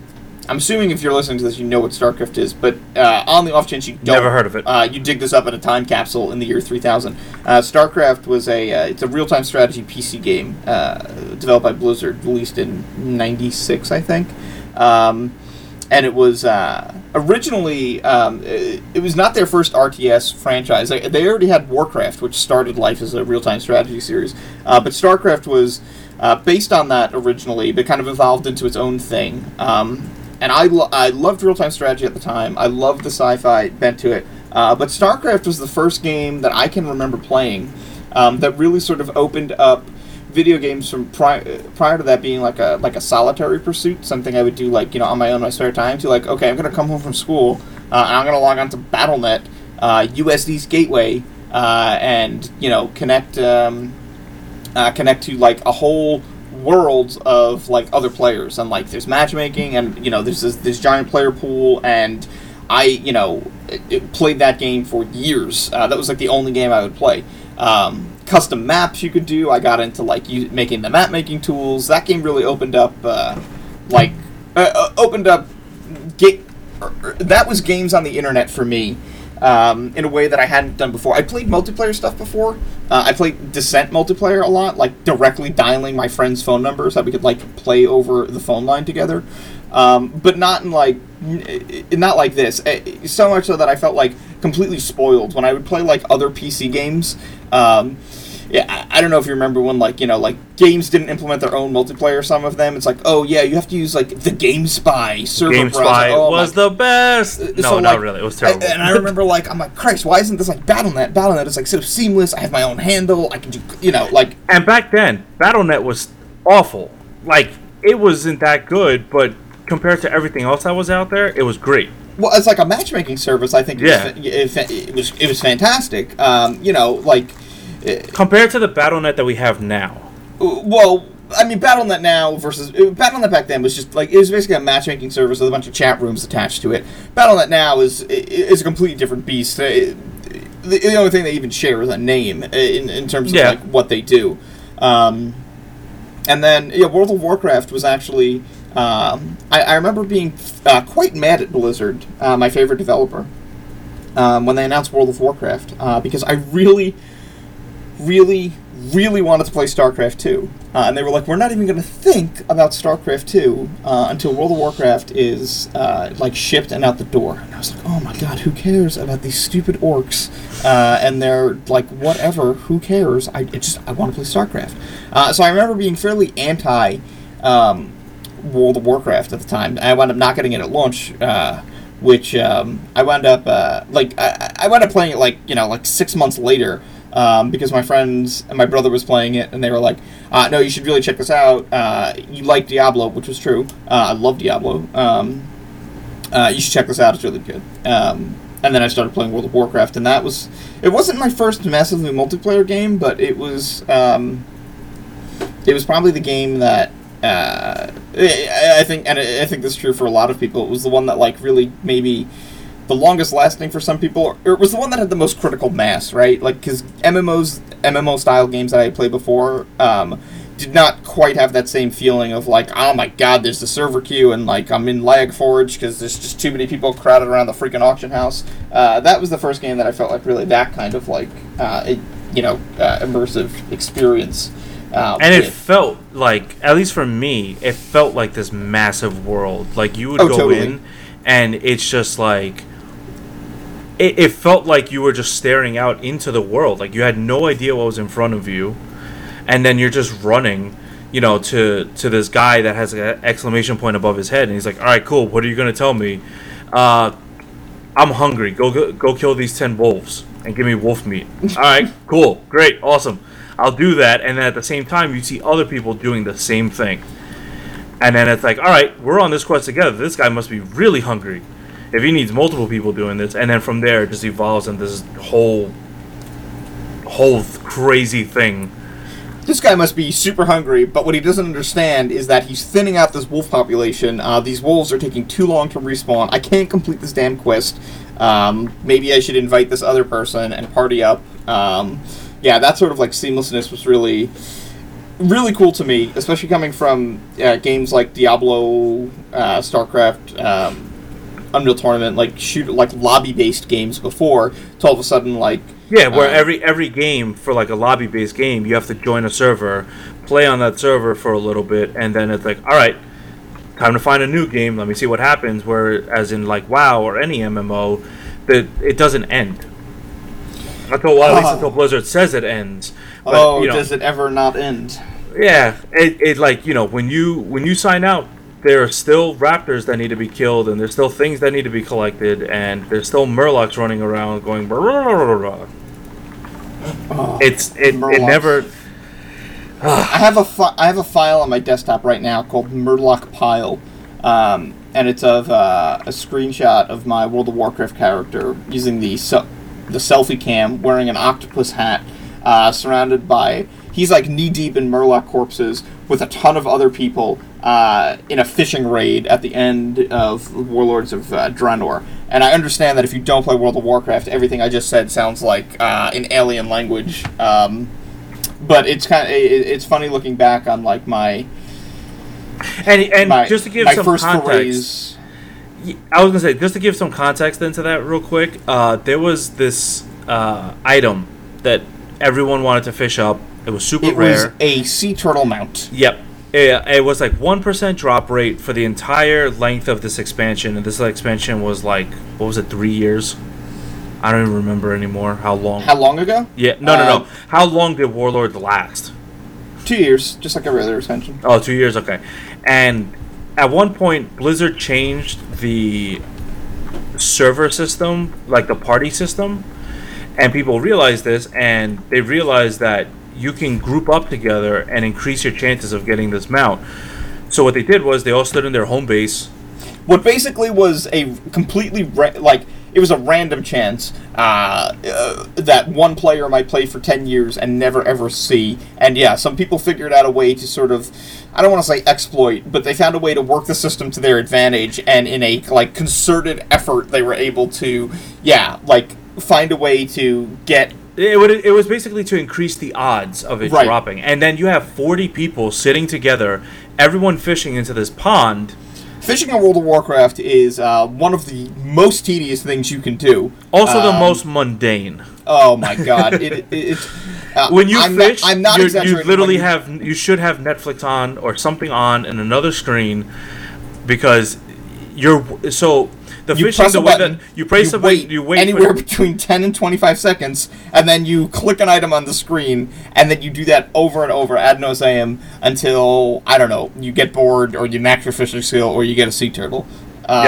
I'm assuming if you're listening to this, you know what StarCraft is. But uh, on the off chance you don't, Never heard of it. Uh, you dig this up in a time capsule in the year 3000. Uh, StarCraft was a uh, it's a real time strategy PC game uh, developed by Blizzard, released in '96, I think. Um, and it was uh, originally um, it, it was not their first RTS franchise. They, they already had Warcraft, which started life as a real time strategy series, uh, but StarCraft was uh, based on that originally, but kind of evolved into its own thing. Um, and I, lo- I loved real time strategy at the time. I loved the sci fi bent to it. Uh, but StarCraft was the first game that I can remember playing um, that really sort of opened up video games from pri- prior to that being like a like a solitary pursuit, something I would do like you know on my own my spare time. To like, okay, I'm gonna come home from school uh, and I'm gonna log on to BattleNet, uh, US East gateway, uh, and you know connect um, uh, connect to like a whole world of like other players and like there's matchmaking and you know there's this, this giant player pool and I you know it, it played that game for years. Uh, that was like the only game I would play. Um, custom maps you could do. I got into like making the map making tools. That game really opened up uh, like uh, uh, opened up ga- er, er, that was games on the internet for me um, in a way that I hadn't done before. I played multiplayer stuff before. Uh, I played Descent multiplayer a lot, like directly dialing my friends' phone numbers that we could like play over the phone line together. Um, but not in like not like this. Eh, So much so that I felt like completely spoiled when I would play like other PC games. Um, yeah, I- I don't know if you remember when like you know like games didn't implement their own multiplayer. Some of them, it's like oh yeah, you have to use like the GameSpy server Game browser. Spy Oh, my was the best. No, so, not like, really. It was I- terrible. and I remember, like, I'm like, Christ, why isn't this like BattleNet? BattleNet is like so seamless. I have my own handle. I can do, you know, like, And back then, BattleNet was awful. Like it wasn't that good, but compared to everything else that was out there, it was great. well, it's like a matchmaking service. I think. Yeah. it, was, it, was it was fantastic. Um, you know, like, eh, Compared to the BattleNet that we have now. well. I mean, BattleNet now versus uh, BattleNet back then was just like it was basically a matchmaking service with a bunch of chat rooms attached to it. BattleNet now is is a completely different beast. Uh, the, the only thing they even share is a name uh, in, in terms of Yeah. like what they do. Um, and then yeah, World of Warcraft was actually. Um, I, I remember being uh, quite mad at Blizzard, uh, my favorite developer, um, when they announced World of Warcraft, uh, because I really, really, really wanted to play StarCraft 2. Uh, and they were like, we're not even going to think about StarCraft 2 uh, until World of Warcraft is uh, like shipped and out the door. And I was like, oh my god, who cares about these stupid orcs? Uh, and they're like, whatever, who cares? I just I want to play StarCraft. Uh, so I remember being fairly anti um, World of Warcraft at the time. I wound up not getting it at launch. Uh, which um, I wound up uh, like I, I wound up playing it like you know like six months later um, because my friends and my brother was playing it and they were like, uh, "No, you should really check this out. Uh, you like Diablo, which was true. Uh, I love Diablo. Um, uh, you should check this out. It's really good." Um, and then I started playing World of Warcraft, and that was it wasn't my first massively multiplayer game, but it was um, it was probably the game that uh, I think, and I think this is true for a lot of people. It was the one that like really maybe the longest lasting for some people, or it was the one that had the most critical mass, right? Like because MMOs, MMO style games that I played before, um, did not quite have that same feeling of like, oh my god, there's the server queue and like I'm in Lag Forge because there's just too many people crowded around the freaking auction house. Uh, that was the first game that I felt like really that kind of like, uh, it, you know, uh, immersive experience. Uh, and it felt like at least for me it felt like this massive world like you would Oh, go totally. in and it's just like it, it felt like you were just staring out into the world. Like you had no idea what was in front of you. And then you're just running you know to to this guy that has an exclamation point above his head. And he's like all right cool. What are you going to tell me? Uh i'm hungry. Go, go go kill these 10 wolves and give me wolf meat. All right cool. Great. Awesome. I'll do that. And then at the same time you see other people doing the same thing. And then it's like all right we're on this quest together. This guy must be really hungry if he needs multiple people doing this and then from there it just evolves into this whole whole crazy thing this guy must be super hungry, but what he doesn't understand is that he's thinning out this wolf population. Uh, these wolves are taking too long to respawn. I can't complete this damn quest. Um, maybe I should invite this other person and party up. Um, yeah, that sort of like seamlessness was really, really cool to me, especially coming from uh, games like Diablo, uh, StarCraft, um, Unreal Tournament, like shoot like lobby based games before. To all of a sudden like Yeah, where Um, every every game for like a lobby based game, you have to join a server, play on that server for a little bit, and then it's like, all right, time to find a new game. Let me see what happens. Where, as in like WoW or any MMO, that it doesn't end. Until well, at least until Blizzard says it ends. But, oh, you know, does it ever not end? yeah, it, it like you know when you when you sign out, there are still raptors that need to be killed, and there's still things that need to be collected, and there's still murlocs running around going. Oh, It's it, it never. I have a fi- I have a file on my desktop right now called Murloc Pile, um, and it's of uh, a screenshot of my World of Warcraft character using the se- the selfie cam, wearing an octopus hat, uh, surrounded by he's like knee deep in Murloc corpses with a ton of other people uh, in a fishing raid at the end of Warlords of uh, Draenor. And I understand that if you don't play World of Warcraft, everything I just said sounds like uh, an alien language. Um, but it's kind of it, it's funny looking back on like my And and my, just to give some first context, forays. I was gonna say just to give some context into that real quick. Uh, there was this uh, item that everyone wanted to fish up. It was super It was a sea turtle mount. Yep. It, it was like one percent drop rate for the entire length of this expansion, and this expansion was like what was it, three years? I don't even remember anymore how long. How long ago? yeah, no, no, no. Uh, how long did Warlord last? Two years, just like every other expansion. Oh, two years. Okay. And at one point, Blizzard changed the server system, like the party system, and people realized this, and they realized that you can group up together and increase your chances of getting this mount. So what they did was they all stood in their home base. What basically was a completely ra- like it was a random chance uh, uh, that one player might play for ten years and never ever see. And yeah, some people figured out a way to sort of I don't want to say exploit, but they found a way to work the system to their advantage. And in a like concerted effort, they were able to yeah like find a way to get It, would, it was basically to increase the odds of it Right. dropping. And then you have 40 people sitting together, everyone fishing into this pond. Fishing in World of Warcraft is uh, one of the most tedious things you can do. Also, the Um, most mundane. Oh my god! it, it, it's uh, when you I'm fish, not, I'm not exaggerating. you literally you- have you should have Netflix on or something on in another screen because you're so the you fishing press the a way that you press a wait button, you wait anywhere for, between 10 and 25 seconds, and then you click an item on the screen, and then you do that over and over ad nauseum until I don't know you get bored or you max your fishing skill or you get a sea turtle. Um,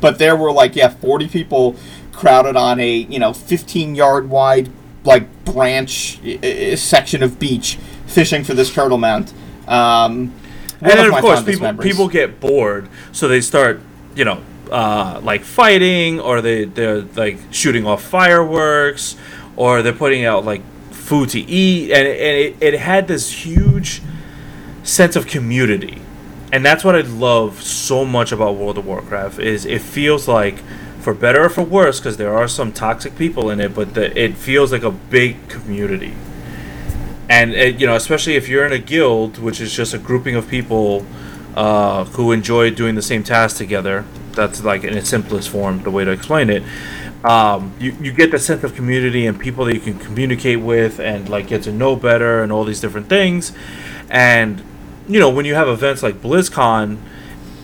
But there were like yeah 40 people crowded on a you know 15 yard wide like branch uh, section of beach fishing for this turtle mount. Um, and then my of course people people get bored, so they start you know uh, like fighting or they they're like shooting off fireworks or they're putting out like food to eat and, and it, it had this huge sense of community and that's what i love so much about world of warcraft is it feels like for better or for worse because there are some toxic people in it but the, it feels like a big community and it, you know, especially if you're in a guild, which is just a grouping of people uh, who enjoy doing the same task together. That's like in its simplest form, the way to explain it. Um, you, you get the sense of community and people that you can communicate with and like get to know better and all these different things. And you know, when you have events like BlizzCon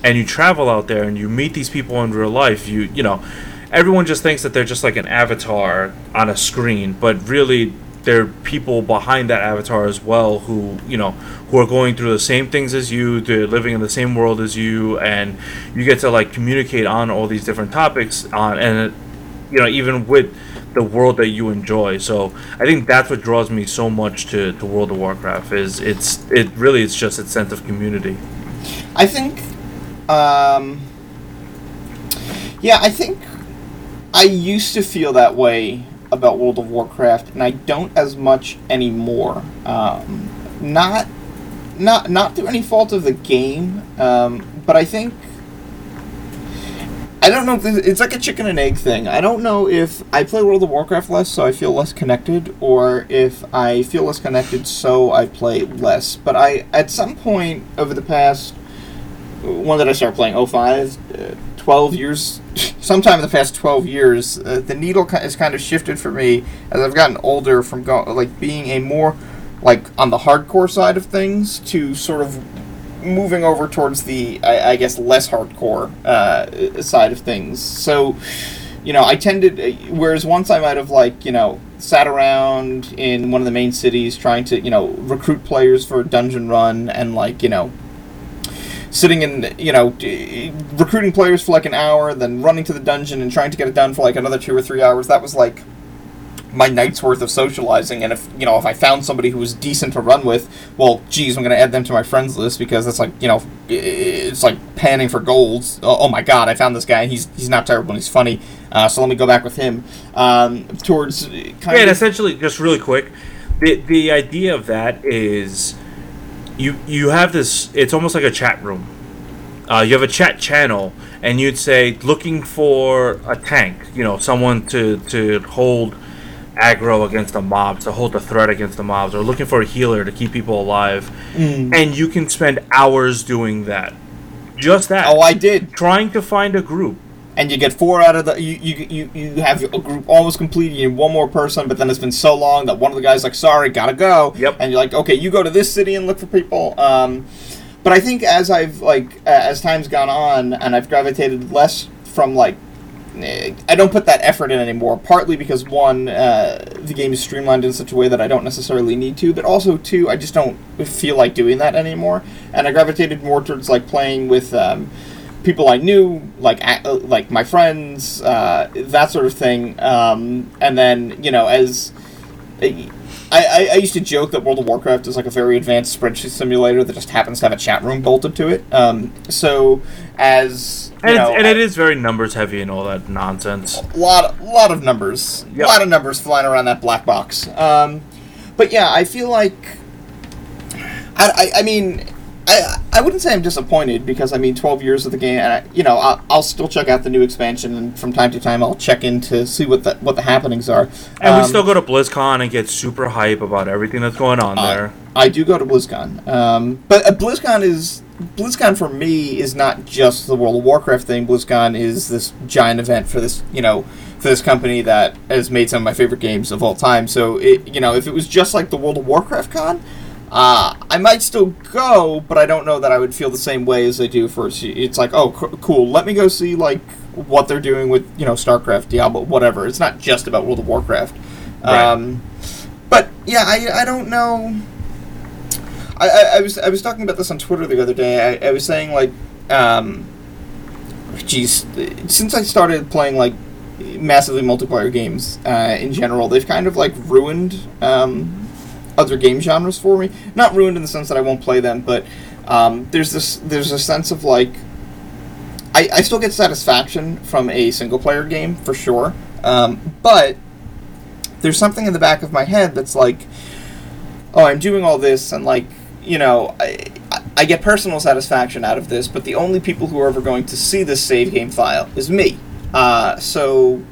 and you travel out there and you meet these people in real life, you you know, everyone just thinks that they're just like an avatar on a screen, but really there are people behind that avatar as well who you know who are going through the same things as you they're living in the same world as you and you get to like communicate on all these different topics on and you know even with the world that you enjoy. So i think that's what draws me so much to, to world of warcraft is it's it really it's just its sense of community. I think, um, yeah, I think I used to feel that way about World of Warcraft, and I don't as much anymore. Um, not, not, not through any fault of the game, um, but I think. I don't know it's like a chicken and egg thing. I don't know if I play World of Warcraft less, so I feel less connected, or if I feel less connected, so I play less. But I, at some point over the past when did I start playing? 05? Uh, 12 years? Sometime in the past 12 years, uh, the needle has kind of shifted for me as I've gotten older from go- like being a more like on the hardcore side of things to sort of moving over towards the I, I guess less hardcore uh, side of things. So, you know, I tended uh, whereas once I might have like you know sat around in one of the main cities trying to you know recruit players for a dungeon run and like you know sitting in you know recruiting players for like an hour then running to the dungeon and trying to get it done for like another two or three hours that was like my night's worth of socializing and if you know if i found somebody who was decent to run with well geez i'm going to add them to my friends list because that's like you know it's like panning for golds. Oh, oh my god i found this guy he's he's not terrible and he's funny. Uh, so let me go back with him. Um, towards kind yeah, and of essentially, just really quick, the the idea of that is you you have this. It's almost like a chat room. Uh, you have a chat channel, and you'd say looking for a tank. You know, someone to to hold aggro against the mobs, to hold the threat against the mobs, or looking for a healer to keep people alive. Mm. And you can spend hours doing that. Just that. oh i did trying to find a group. And you get four out of the you, you you you have a group almost complete you need one more person but then it's been so long that one of the guys like sorry gotta go Yep. and you're like okay you go to this city and look for people um, but i think as i've like uh, as time's gone on and i've gravitated less from like eh, I don't put that effort in anymore. Partly because one, uh, the game is streamlined in such a way that I don't necessarily need to, but also two, I just don't feel like doing that anymore. And I gravitated more towards like playing with um, people I knew, like like my friends, uh, that sort of thing. Um, and then you know, as I, I, I used to joke that World of Warcraft is like a very advanced spreadsheet simulator that just happens to have a chat room bolted to it. Um, so as you And, know, and I- it is very numbers heavy and all that nonsense. A lot a lot of numbers Yep. a lot of numbers flying around that black box um, but yeah i feel like i, I, I mean I, I wouldn't say I'm disappointed because I mean 12 years of the game and I, you know I'll, I'll still check out the new expansion and from time to time I'll check in to see what the what the happenings are And we Um, still go to BlizzCon and get super hype about everything that's going on Uh, there. I do go to BlizzCon, um, but uh, BlizzCon is BlizzCon for me is not just the World of Warcraft thing. BlizzCon is this giant event for this, you know, for this company that has made some of my favorite games of all time. So, it, you know, if it was just like the World of Warcraft con, uh, I might still go, but I don't know that I would feel the same way as I do for. It's like, oh, c- cool. Let me go see like what they're doing with you know StarCraft, Diablo, whatever. It's not just about World of Warcraft. Right. Um, but yeah, I, I don't know. I, I, I was I was talking about this on Twitter the other day. I, I was saying like, um, geez, since I started playing like massively multiplayer games uh, in general, they've kind of like ruined um, other game genres for me. Not ruined in the sense that I won't play them, but um, there's this there's a sense of like. I, I still get satisfaction from a single player game for sure, um, but there's something in the back of my head that's like, oh, I'm doing all this, and like, you know, I, I get personal satisfaction out of this, but the only people who are ever going to see this save game file is me. Uh, so,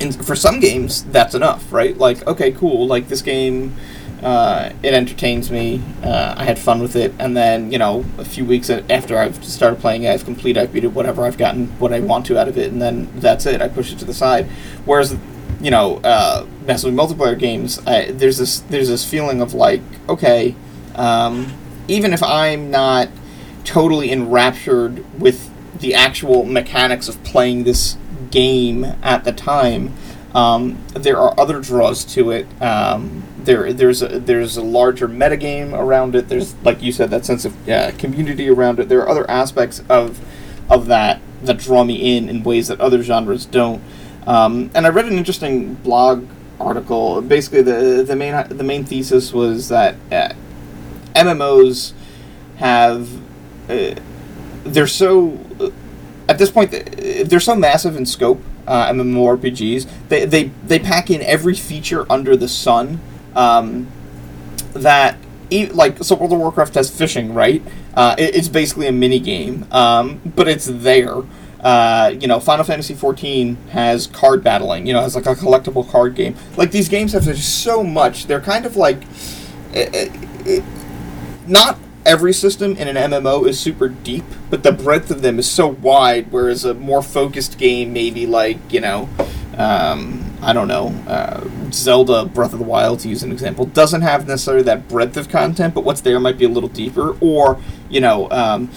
in, for some games, that's enough, right? Like, okay, cool. Like this game, Uh, it entertains me. Uh, I had fun with it, and then you know, a few weeks after I've started playing it, I've completed, I've beaten whatever I've gotten, what I want to out of it, and then that's it. I push it to the side. Whereas, you know, uh, massively multiplayer games, I, there's this there's this feeling of like, okay, um, even if I'm not totally enraptured with the actual mechanics of playing this game at the time, um, there are other draws to it. Um, there, there's a, there's a larger metagame around it. There's, like you said, that sense of uh, community around it. There are other aspects of of that that draw me in in ways that other genres don't. Um, and I read an interesting blog article. Basically, the the main the main thesis was that uh, MMOs have uh, they're so uh, at this point they're so massive in scope. Uh, MMORPGs they, they they pack in every feature under the sun um, that e- like so World of Warcraft has fishing right. Uh, it, it's basically a mini game, um, but it's there. Uh, you know, Final Fantasy XIV has card battling. You know, has like a collectible card game. Like these games have just so much. They're kind of like, it, it, not every system in an MMO is super deep, but the breadth of them is so wide. Whereas a more focused game, maybe like you know, um, I don't know, uh, Zelda Breath of the Wild, to use an example, doesn't have necessarily that breadth of content, but what's there might be a little deeper. Or you know. Um,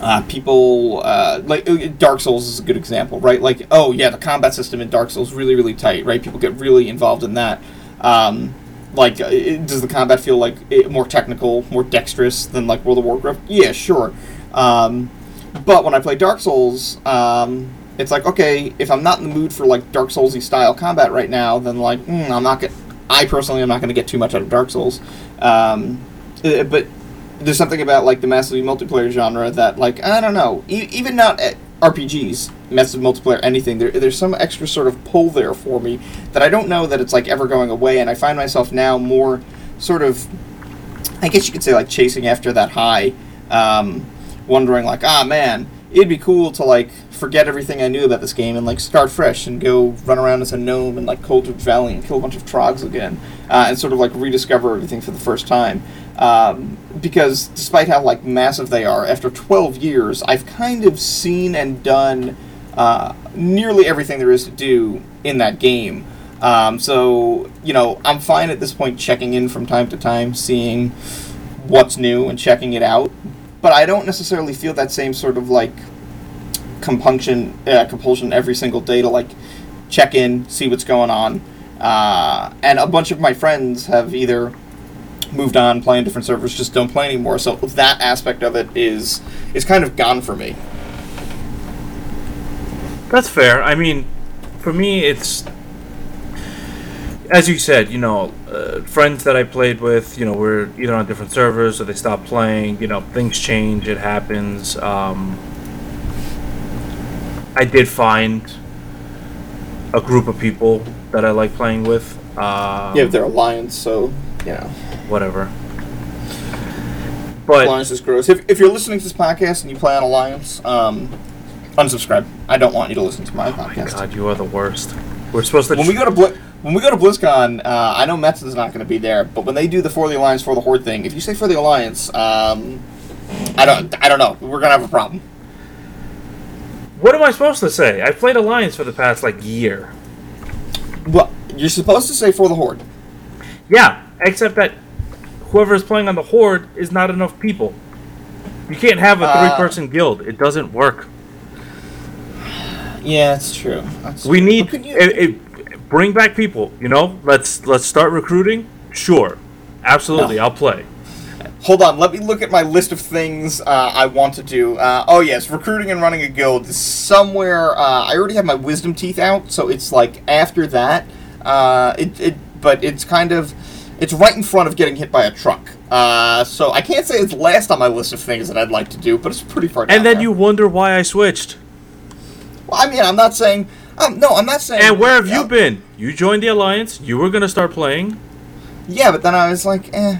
uh, people uh, like uh, Dark Souls is a good example, right? Like, oh yeah, the combat system in Dark Souls really, really tight, right? People get really involved in that. Um, like, uh, it, does the combat feel like it, more technical, more dexterous than like World of Warcraft? Yeah, sure. Um, but when I play Dark Souls, um, it's like okay, if I'm not in the mood for like Dark Soulsy style combat right now, then like mm, I'm not get. I personally am not going to get too much out of Dark Souls. Um, uh, but there's something about like the massively multiplayer genre that like I don't know, e- even not RPGs, massive multiplayer, anything. There, there's some extra sort of pull there for me that I don't know that it's like ever going away, and I find myself now more sort of, I guess you could say like chasing after that high, um, wondering like ah man, it'd be cool to like forget everything I knew about this game and like start fresh and go run around as a gnome in like Coldridge Valley and kill a bunch of trogs again, uh, and sort of like rediscover everything for the first time. Um, because despite how like massive they are, after 12 years, I've kind of seen and done uh, nearly everything there is to do in that game. Um, so you know, I'm fine at this point checking in from time to time, seeing what's new and checking it out. But I don't necessarily feel that same sort of like compunction, uh, compulsion every single day to like check in, see what's going on. Uh, and a bunch of my friends have either moved on, playing different servers, just don't play anymore. So that aspect of it is is kind of gone for me. That's fair. I mean, for me, it's as you said. You know, uh, friends that I played with, you know, we're either on different servers or they stop playing. You know, things change. It happens. Um, I did find a group of people that I like playing with. Um, yeah, they're alliance, so you know, whatever. But alliance is gross. If, if you're listening to this podcast and you play on alliance, um, unsubscribe. I don't want you to listen to my oh podcast. my god, you are the worst. We're supposed to. When we go to Bli- when we go to BlizzCon, uh, I know Mets is not going to be there, but when they do the for the alliance for the horde thing, if you say for the alliance, um, I don't I don't know. We're gonna have a problem. what am I supposed to say? I played Alliance for the past like year. Well, you're supposed to say for the horde. Yeah, except that whoever is playing on the Horde is not enough people. You can't have a Uh, three-person guild. It doesn't work. Yeah, it's true. That's We true. need But could you- it, it, bring back people. You know, let's let's start recruiting. Sure, absolutely, No. I'll play. Hold on, let me look at my list of things uh, I want to do. Uh, oh yes, recruiting and running a guild is somewhere. Uh, I already have my wisdom teeth out, so it's like after that. Uh, it, it, but it's kind of, it's right in front of getting hit by a truck. Uh, so I can't say it's last on my list of things that I'd like to do, but it's pretty far down And then there. you wonder why I switched. Well, I mean, I'm not saying. Um, no, I'm not saying. And where have you been? You joined the alliance. You were gonna start playing, Yeah, but then I was like, eh.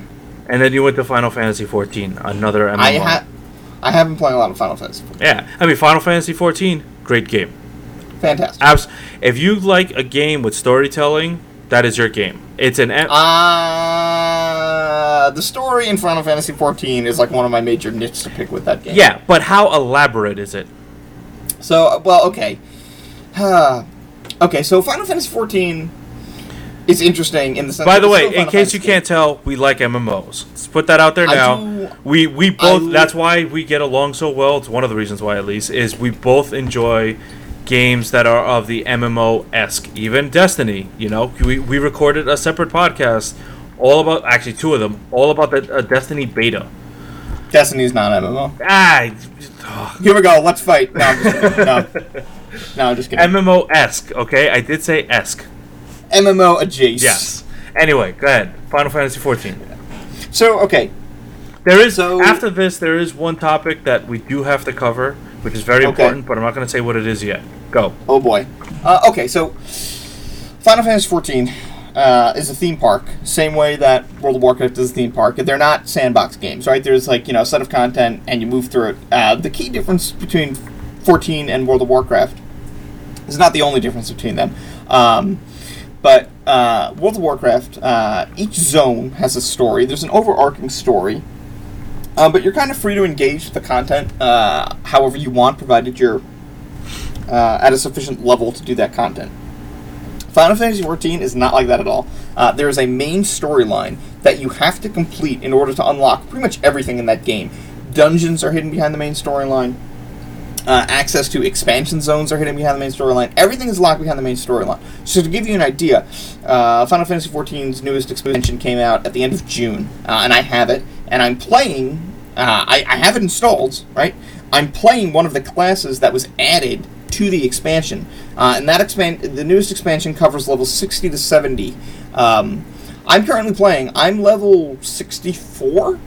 and then you went to Final Fantasy 14, another MMO. I ha- I have been playing a lot of Final Fantasy. yeah, I mean Final Fantasy 14, great game. Fantastic. Abs- if you like a game with storytelling, That is your game. It's an. M- Uh, the story in Final Fantasy XIV is like one of my major nits to pick with that game. yeah, but how elaborate is it? So, well, okay. Uh, okay, so Final Fantasy fourteen is interesting in the sense. By the way, in case you can't tell, we like MMOs. Let's put that out there I now. do- we we both. I- that's why we get along so well. It's one of the reasons why, at least, is we both enjoy games that are of the MMO esque. Even Destiny, you know, we we recorded a separate podcast all about actually two of them, all about the uh, Destiny beta. Destiny's not MMO. Ah, Here we go. Let's fight. No, I'm just no, no, I'm just kidding. MMO esque. Okay, I did say esque. MMO adjacent. Yes. Anyway, go ahead. Final Fantasy 14. So okay, There is So- after this, there is one topic that we do have to cover, which is very Okay. important, but I'm not going to say what it is yet. Go. Oh boy. Uh, okay, so Final Fantasy XIV uh, is a theme park, same way that World of Warcraft is a theme park. They're not sandbox games, right? There's like you know a set of content and you move through it. Uh, the key difference between 14 and World of Warcraft is not the only difference between them. Um, but uh, World of Warcraft, uh, each zone has a story. There's an overarching story, uh, but you're kind of free to engage the content uh, however you want, provided you're uh, at a sufficient level to do that content. Final Fantasy XIV is not like that at all. There is a main storyline that you have to complete in order to unlock pretty much everything in that game. Dungeons are hidden behind the main storyline. Uh, access to expansion zones are hidden behind the main storyline. Everything is locked behind the main storyline. So to give you an idea, uh, Final Fantasy XIV's newest expansion came out at the end of June, uh, and I have it, and I'm playing. Uh, I, I have it installed, right? I'm playing one of the classes that was added to the expansion, uh, and that expand the newest expansion covers levels 60 to 70. Um, I'm currently playing. I'm level 64.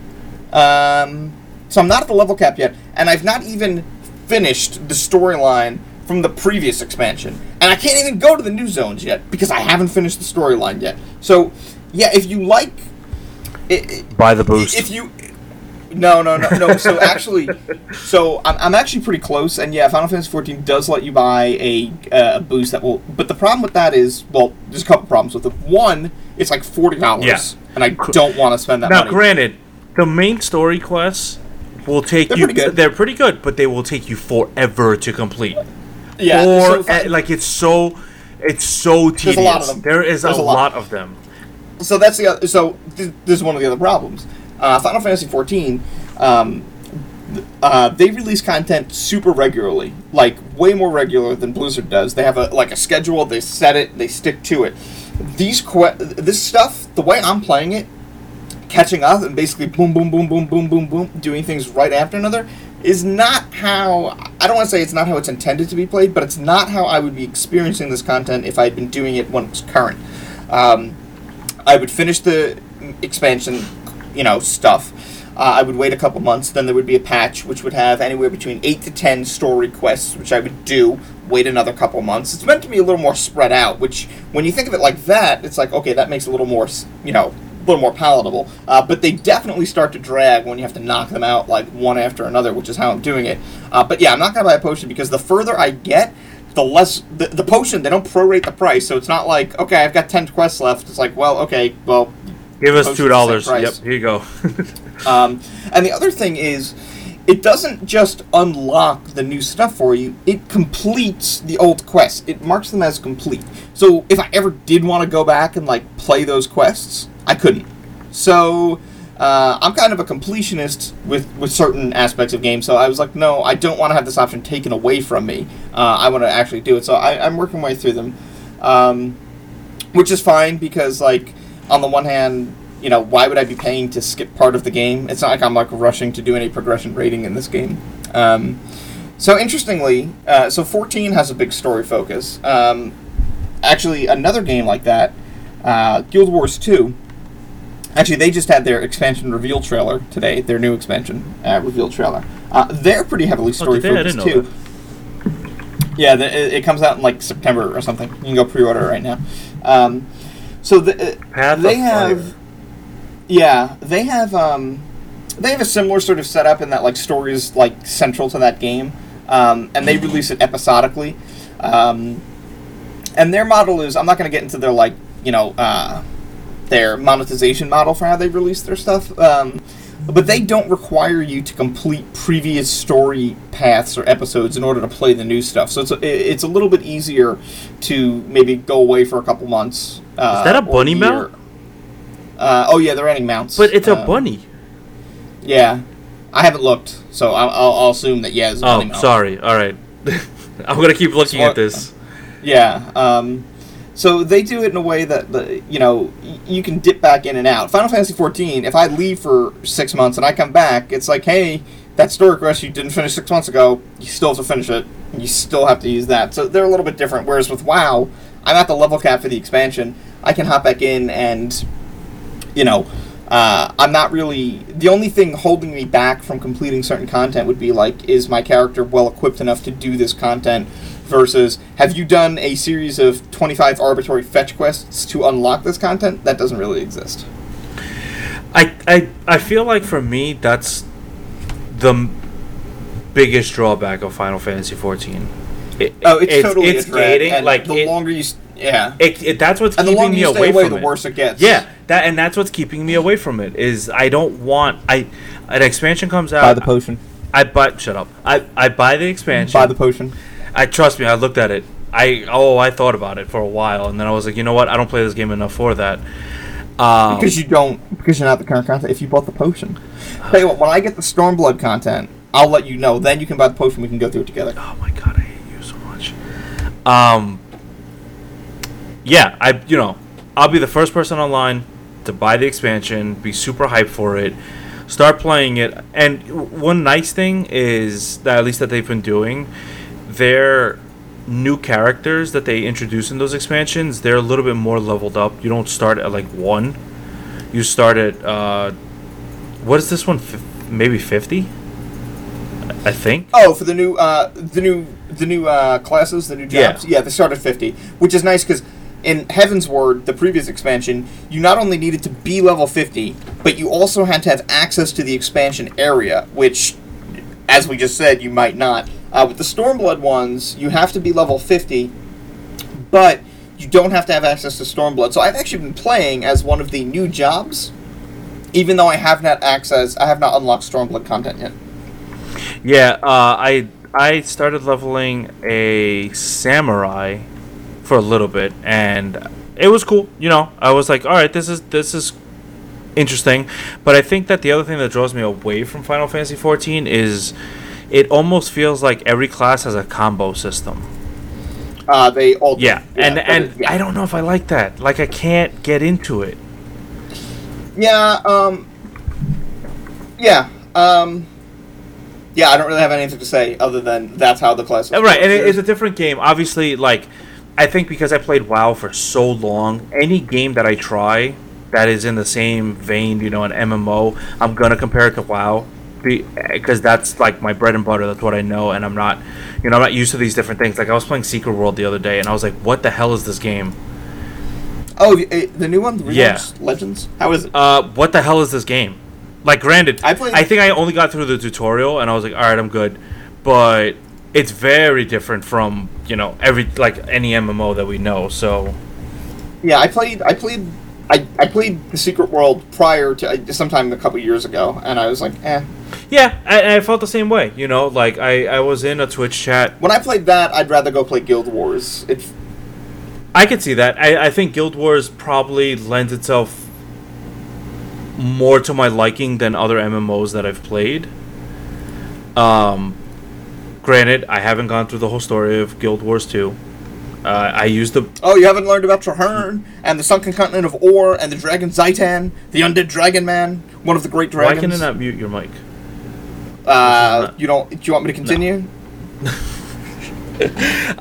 Um, so I'm not at the level cap yet, and I've not even finished the storyline from the previous expansion, and I can't even go to the new zones yet because I haven't finished the storyline yet. So, yeah, if you like, i i Buy the boost. if you, no, no, no, no. So actually, so I'm, I'm actually pretty close, and yeah, Final Fantasy 14 does let you buy a, uh, a boost that will. But the problem with that is, well, there's a couple problems with it. One, it's like forty dollars, Yeah. and I don't want to spend that now, money. granted, the main story quests will take They're you. pretty good. They're pretty good, but they will take you forever to complete. yeah, or so if eh, like it's so, it's so tedious. a lot of them. There is a, a lot. lot of them. so that's the other, so th- this is one of the other problems. Uh, Final Fantasy 14, um, uh, they release content super regularly, like way more regular than Blizzard does. They have a like a schedule. They set it. They stick to it. These que- this stuff, the way I'm playing it, catching up and basically boom, boom, boom, boom, boom, boom, boom, doing things right after another is not how I don't want to say it's not how it's intended to be played, but it's not how I would be experiencing this content if I had been doing it when it was current. Um, I would finish the expansion, you know, stuff. Uh, I would wait a couple months, then there would be a patch which would have anywhere between eight to ten story quests, which I would do. Wait another couple months. It's meant to be a little more spread out. Which, when you think of it like that, it's like okay, that makes a little more, you know, little more palatable. Uh, but they definitely start to drag when you have to knock them out like one after another, which is how I'm doing it. Uh, but yeah, I'm not gonna buy a potion because the further I get, the less the, the potion they don't prorate the price, so it's not like okay, I've got ten quests left. It's like well, okay, well, Give us two dollars. Yep, here you go. Um, and the other thing is, it doesn't just unlock the new stuff for you, it completes the old quests. It marks them as complete. So if I ever did want to go back and like play those quests, I couldn't. So uh, I'm kind of a completionist with, with certain aspects of games, so I was like, no, I don't want to have this option taken away from me. Uh, I want to actually do it. So I, I'm working my way through them. Um, which is fine because like on the one hand you know why would i be paying to skip part of the game it's not like i'm like rushing to do any progression raiding in this game um, so interestingly uh, so 14 has a big story focus um, actually another game like that uh, guild wars 2 actually they just had their expansion reveal trailer today their new expansion uh, reveal trailer uh, they're pretty heavily story Oh, did they? I focused didn't too yeah, the, it, it comes out in like September or something. You can go pre-order it right now. Um, so the, uh, they have, Fire. yeah, they have um, they have a similar sort of setup in that like story is like central to that game, um, and they release it episodically. Um, and their model is I'm not going to get into their like you know uh, their monetization model for how they release their stuff. Um, but they don't require you to complete previous story paths or episodes in order to play the new stuff. So it's a, it's a little bit easier to maybe go away for a couple months. Uh, Is that a bunny year. mount? Uh, oh yeah, they're adding mounts. But it's a Um, bunny. Yeah, I haven't looked, so I'll, I'll, I'll assume that yeah. It's a Oh, bunny mount. sorry. All right. I'm gonna keep looking at this. Yeah. Um, so they do it in a way that the you know you can dip back in and out. Final Fantasy XIV. If I leave for six months and I come back, it's like, hey, that story quest you didn't finish six months ago, you still have to finish it. You still have to use that. So they're a little bit different. Whereas with WoW, I'm at the level cap for the expansion. I can hop back in and, you know. Uh, I'm not really the only thing holding me back from completing certain content would be like, is my character well equipped enough to do this content versus have you done a series of 25 arbitrary fetch quests to unlock this content? That doesn't really exist. I, I I feel like for me that's the m- biggest drawback of Final Fantasy 14. It, oh it's, totally it's a gating like the it, longer you yeah. It, that's what's and the keeping me away, away, from the it. worse it gets. Yeah, that and that's what's keeping me away from it is I don't want I an expansion comes out buy the potion I buy shut up. I I buy the expansion. buy the potion I trust me. I looked at it. I oh I thought about it for a while, and then I was like, you know what? I don't play this game enough for that. Um, because you don't because you're not the current content if you bought the potion tell you what when I get the Stormblood content I'll let you know then you can buy the potion we can go through it together oh my god, I hate you so much. Um. Yeah, I you know I'll be the first person online to buy the expansion, be super hyped for it, start playing it, and one nice thing is that at least that they've been doing, their new characters that they introduce in those expansions, they're a little bit more leveled up. You don't start at like one, you start at uh, what is this one? Fif- maybe fifty, I think. Oh, for the new, uh, the new, the new uh, classes, the new Yeah. jobs. Yeah, they start at fifty, which is nice because in Heavensward, the previous expansion, you not only needed to be level fifty, but you also had to have access to the expansion area, which, as we just said, you might not. Uh, with the Stormblood ones, you have to be level fifty, but you don't have to have access to Stormblood. So I've actually been playing as one of the new jobs, even though I have not access, I have not unlocked Stormblood content yet. Yeah, uh, I I started leveling a samurai for a little bit, and it was cool. You know, I was like, all right, this is this is interesting. But I think that the other thing that draws me away from Final Fantasy XIV is it almost feels like every class has a combo system. Uh, they all Yeah, and and it- yeah. I don't know if I like that. Like I can't get into it. Yeah, um Yeah, um Yeah, I don't really have anything to say other than that's how the class Right, and it, it's a different game. Obviously, like I think because I played WoW for so long, any game that I try that is in the same vein, you know, an MMO, I'm gonna compare it to WoW, because that's like my bread and butter. That's what I know, and I'm not, you know, I'm not used to these different things. Like I was playing Secret World the other day, and I was like, "What the hell is this game? Oh, eh, the new one, the Yeah. Legends. How is it? Uh, what the hell is this game?" Like, granted, I played- I think I only got through the tutorial, and I was like, "All right, I'm good," but it's very different from you know every like any MMO that we know. So Yeah, I played. I played. I, I played the Secret World prior to uh, sometime a couple years ago, and I was like, eh. Yeah, I, I felt the same way. You know, like I, I was in a Twitch chat. When I played that, I'd rather go play Guild Wars. It, I could see that. I, I think Guild Wars probably lends itself more to my liking than other MMOs that I've played. Um, granted, I haven't gone through the whole story of Guild Wars 2. Uh, I used the oh, you haven't learned about Trahearne and the sunken continent of Orr and the dragon Zhaitan, the undead dragon man, one of the great dragons. Why can I not mute your mic? Uh, you don't. Do you want me to continue?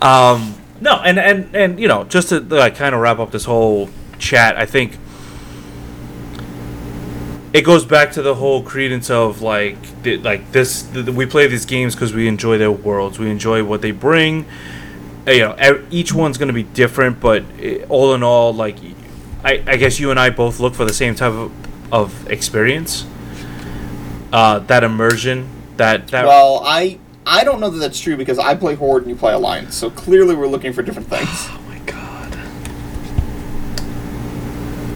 Um, no, and and and you know, just to like kind of wrap up this whole chat, I think it goes back to the whole credence of like the, like this. The, we play these games because we enjoy their worlds. We enjoy what they bring. Uh, You know, each one's going to be different, but uh, all in all, like I, I guess you and I both look for the same type of, of experience. Uh, that immersion, that that Well, I I don't know that that's true because I play Horde and you play Alliance, so clearly we're looking for different things. Oh my god.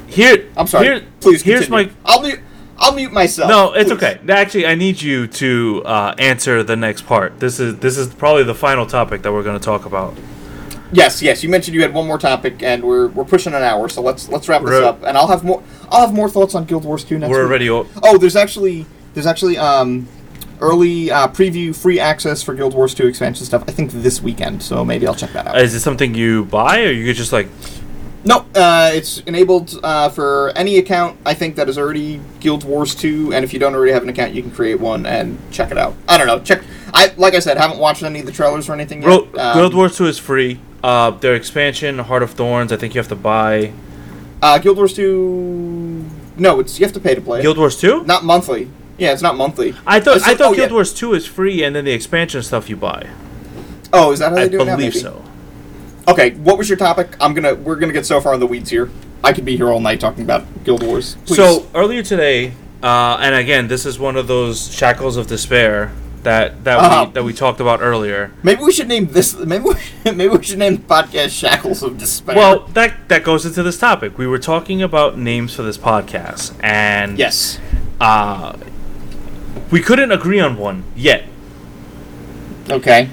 Here, I'm sorry. Here, Please. Here's my I'll mute. I'll mute myself. No, it's please. okay. Actually, I need you to uh, answer the next part. This is this is probably the final topic that we're going to talk about. Yes, yes. You mentioned you had one more topic, and we're we're pushing an hour, so let's let's wrap this up. And I'll have more. I'll have more thoughts on Guild Wars 2 next We're week. already. O- Oh, there's actually there's actually um early uh, preview free access for Guild Wars 2 expansion stuff. I think this weekend, so maybe I'll check that out. is it something you buy, or you could just like? No, uh, it's enabled uh, for any account I think that is already Guild Wars 2, and if you don't already have an account, you can create one and check it out. I don't know. Check. I like I said, haven't watched any of the trailers or anything yet. Ro- Um, Guild Wars Two is free. Uh, their expansion, Heart of Thorns, I think you have to buy. Uh, Guild Wars 2. No, it's you have to pay to play. Guild Wars Two. Not monthly. Yeah, it's not monthly. I thought I thought oh, Guild yeah. Wars Two is free, and then the expansion stuff you buy. Oh, is that how they I do it now? believe Maybe. so. Okay, what was your topic? I'm gonna we're gonna get so far in the weeds here. I could be here all night talking about Guild Wars. Please. So earlier today, uh, and again, this is one of those shackles of despair that that Uh-huh. we that we talked about earlier. maybe we should name this. Maybe we, maybe we should name the podcast "Shackles of Despair." Well, that that goes into this topic. We were talking about names for this podcast, and yes. uh, we couldn't agree on one yet. Okay.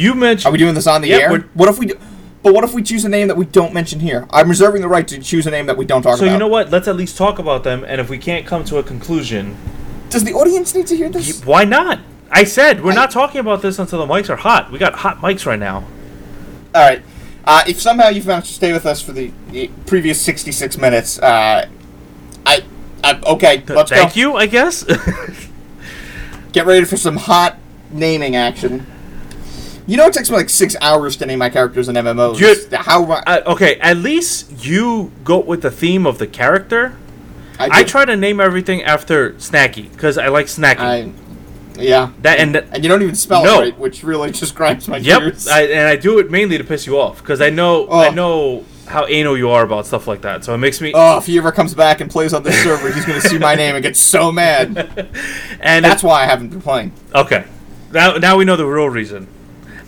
You mentioned. Are we doing this on the Yep, air? What if we? Do, but what if we choose a name that we don't mention here? I'm reserving the right to choose a name that we don't talk so. about. So you know what? Let's at least talk about them, and if we can't come to a conclusion, Does the audience need to hear this? why not? I said we're I- not talking about this until the mics are hot. We got hot mics right now. All right. Uh, if somehow you've managed to stay with us for the, the previous 66 minutes, uh, I, I okay, let's Thank go. you, I guess. Get ready for some hot naming action. You know, it takes me like six hours to name my characters in MMOs. Dude, How I? uh, okay, at least you go with the theme of the character. I, I try to name everything after Snacky because I like Snacky. I, yeah. That- and and you don't even spell No. it right, which really just grinds my yep, gears. I, and I do it mainly to piss you off because I know I Oh. know how anal you are about stuff like that. So it makes me oh, if he ever comes back and plays on this server, he's gonna see my name and get so mad. and That's it- why I haven't been playing. okay. Now now we know the real reason.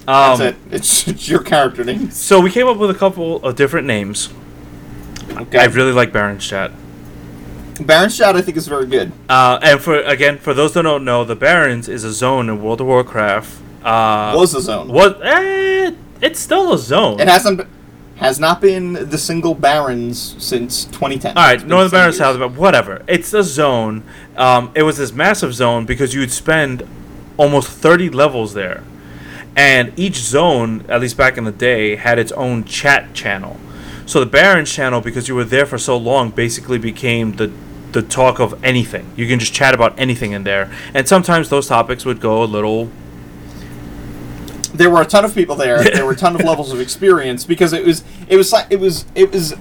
Um, That's it. It's, it's your character name. So we came up with a couple of different names. Okay. I really like Barrens chat. Barrens Shot, I think, is very good. Uh, and for again, for those that don't know, the Barrens is a zone in World of Warcraft. Uh, Was the zone. was eh, it's still a zone. It hasn't has not been the single Barrens since 2010. All right, Northern Barrens. South, but whatever. It's a zone. Um, it was this massive zone because you'd spend almost 30 levels there. And each zone, at least back in the day, had its own chat channel. So the Barrens channel, because you were there for so long, basically became the the talk of anything. You can just chat about anything in there. And sometimes those topics would go a little There were a ton of people there. there were a ton of levels of experience because it was it was it was it was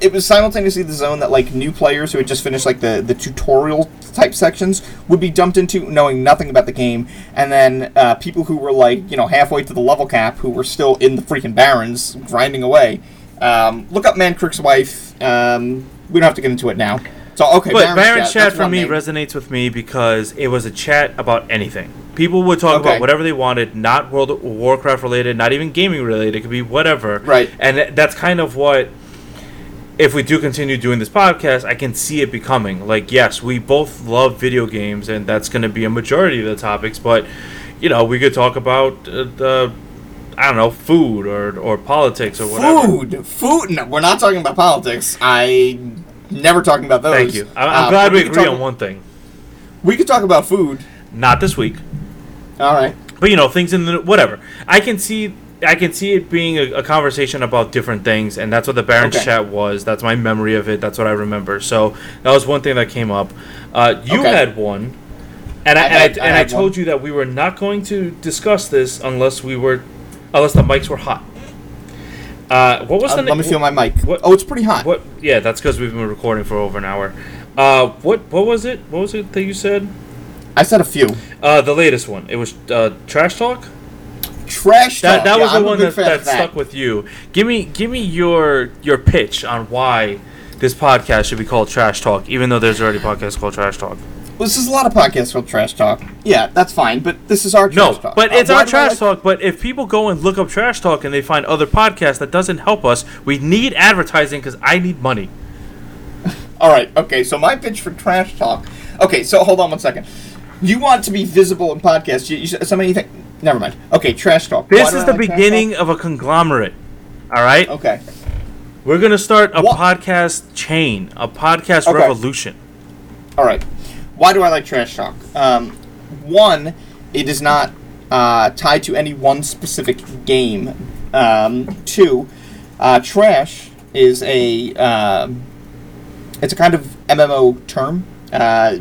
it was simultaneously the zone that like new players who had just finished like the the tutorial type sections would be dumped into knowing nothing about the game and then uh, people who were like you know halfway to the level cap who were still in the freaking barrens grinding away um, look up Mankrik's wife um, we don't have to get into it now so okay But Barrens Barrens chat that's for me name. resonates with me because it was a chat about anything. People would talk Okay. about whatever they wanted, not World of Warcraft related, not even gaming related. It could be whatever. Right. And that's kind of what. If we do continue doing this podcast, I can see it becoming like yes, we both love video games, and that's going to be a majority of the topics. But you know, we could talk about uh, the I don't know food or or politics or whatever. Food, food. No, we're not talking about politics. I never talking about those. Thank you. I- I'm Uh, glad we could agree on one thing. We could talk about food. Not this week. All right. but you know things in the whatever i can see i can see it being a, a conversation about different things and that's what the barrens Okay. chat was that's my memory of it that's what i remember so that was one thing that came up uh, you Okay. had one and i, I and, had- I, I and I had told one. you that we were not going to discuss this unless we were unless the mics were hot uh, what was Uh, the let me feel my mic. what- oh, it's pretty hot. what yeah that's because we've been recording for over an hour uh, what what was it what was it that you said I said a few. uh, the latest one it was uh, trash talk Trash That, talk. that Yeah, was the I'm one that, that that. stuck with you. Give me give me your your pitch on why this podcast should be called Trash Talk, even though there's already a podcast called Trash Talk. Well, this is a lot of podcasts called Trash Talk. Yeah, that's fine, but this is our No, Trash Talk. but Uh, it's our trash like- talk. But if people go and look up trash talk and they find other podcasts, that doesn't help us. We need advertising because I need money. All right, okay, so my pitch for Trash Talk. Okay, so hold on one second. You want to be visible in podcasts. You, you, somebody think. Never mind. Okay, Trash Talk. This do is the like beginning of a conglomerate. All right, Okay. we're gonna start a What- podcast chain, a podcast Okay. revolution. All right. Why do I like Trash Talk? Um, one, it is not uh, tied to any one specific game. Um, two, uh, trash is a um, it's a kind of MMO term, uh,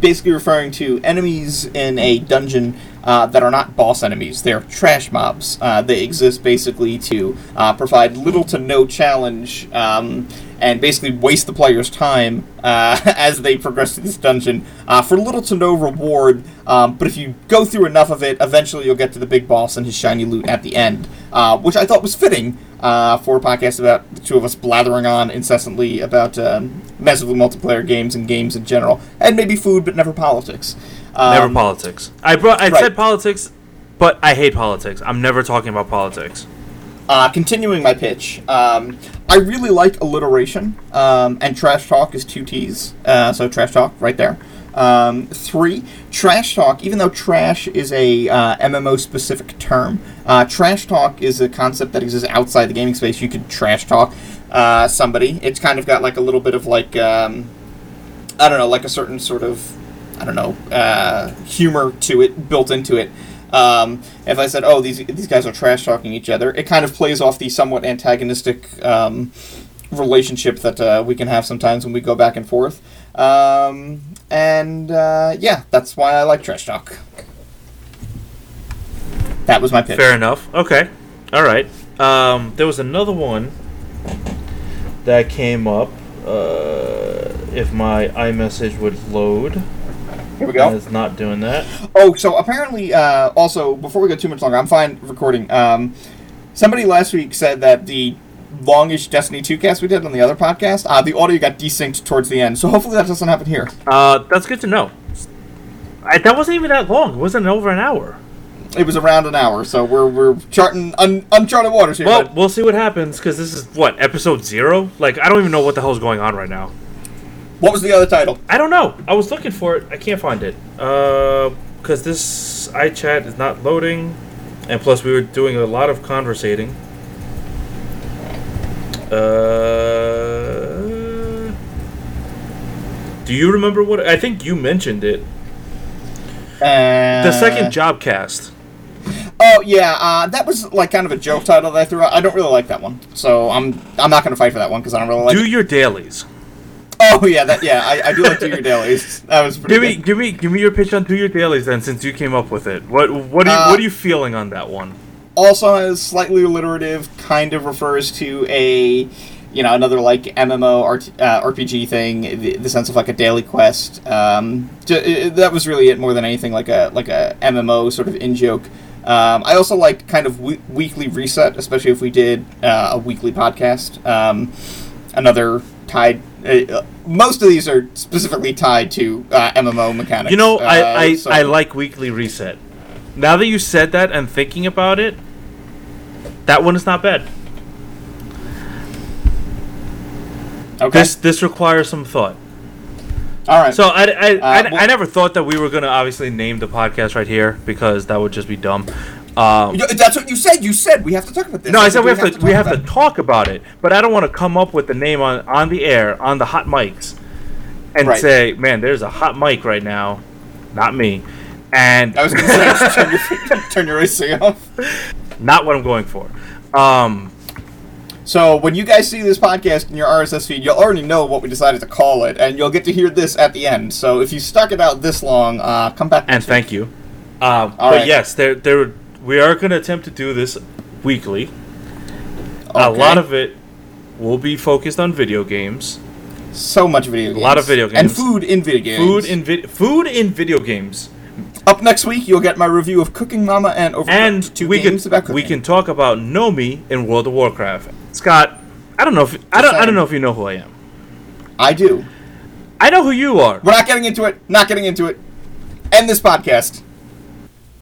basically referring to enemies in a dungeon uh, that are not boss enemies. They're trash mobs. Uh, they exist basically to uh, provide little to no challenge um, and basically waste the player's time uh, as they progress through this dungeon uh, for little to no reward. Um, but if you go through enough of it, eventually you'll get to the big boss and his shiny loot at the end, uh, which I thought was fitting uh, for a podcast about the two of us blathering on incessantly about um, massively multiplayer games and games in general, and maybe food, but never politics. Um, Never politics. I brought. I right. said politics, but I hate politics. I'm never talking about politics. Uh, continuing my pitch, um, I really like alliteration, um, and trash talk is two T's, uh, so trash talk right there. Um, three, trash talk, even though trash is a uh, MMO specific term, uh, trash talk is a concept that exists outside the gaming space. You could trash talk uh, somebody. It's kind of got like a little bit of like, um, I don't know, like a certain sort of, I don't know, uh, humor to it, built into it. Um, if I said, "Oh, these these guys are trash talking each other," it kind of plays off the somewhat antagonistic um, relationship that uh, we can have sometimes when we go back and forth. Um, and uh, yeah, that's why I like trash talk. That was my pitch. Fair enough. Okay. All right. Um, there was another one that came up. Uh, if my iMessage would load, Here we go. it's not doing that. Oh, so apparently, uh, also before we go too much longer, I'm fine recording. Um, somebody last week said that the longish Destiny 2 cast we did on the other podcast, uh, the audio got desynced towards the end. So hopefully that doesn't happen here. Uh, that's good to know. I, that wasn't even that long. It wasn't over an hour. It was around an hour, so we're we're charting un- uncharted waters here. Well, bud. we'll see what happens because this is what episode zero. Like I don't even know what the hell's going on right now. what was the other title? I don't know. I was looking for it. I can't find it. Uh, because this iChat is not loading, and plus we were doing a lot of conversating. Uh, do you remember what? I think you mentioned it. Uh, The second job cast. Oh yeah, uh, that was like kind of a joke title that I threw out. I don't really like that one, so I'm I'm not going to fight for that one because I don't really like. Do it. your dailies. Oh yeah, that yeah, I, I do like do your dailies. That was pretty Give me, good. give me, give me your pitch on do your dailies then, since you came up with it. What, what are you, Uh, what are you feeling on that one? Also is slightly alliterative, kind of refers to a, you know, another like MMO RT, uh, RPG thing, the, the sense of like a daily quest. Um, j- i- that was really it more than anything, like a like a MMO sort of in joke. Um, I also like kind of we- weekly reset, especially if we did uh, a weekly podcast. Um, another tied. Uh, most of these are specifically tied to uh, MMO mechanics. You know, I, Uh, I, so- I like weekly reset. Now that you said that and thinking about it, that one is not bad. Okay. This this requires some thought. All right. So I, I, I, Uh, well- I never thought that we were gonna obviously name the podcast right here because that would just be dumb. Um, That's what you said. You said we have to talk about this. no, I said we have to we talk have to about it. talk about it, but I don't want to come up with the name on on the air on the hot mics and Right. say, man, there's a hot mic right now, not me, and I was going to say, turn your, turn your AC off. not what I'm going for. Um, So when you guys see this podcast in your RSS feed, you'll already know what we decided to call it, and you'll get to hear this at the end. So if you stuck it out this long, uh, come back. and thank you. Um, but right. yes, there there we are going to attempt to do this weekly. week. A lot of it will be focused on video games. so much video games. A lot of video games. and food in video games. Food in vid- food in video games. Up next week, you'll get my review of Cooking Mama and Overcooked, And two we games can about cooking. we can talk about Nomi in World of Warcraft. Scott, I don't know if I don't I don't know if you know who I am. I do. I know who you are. We're not getting into it. Not getting into it. End this podcast.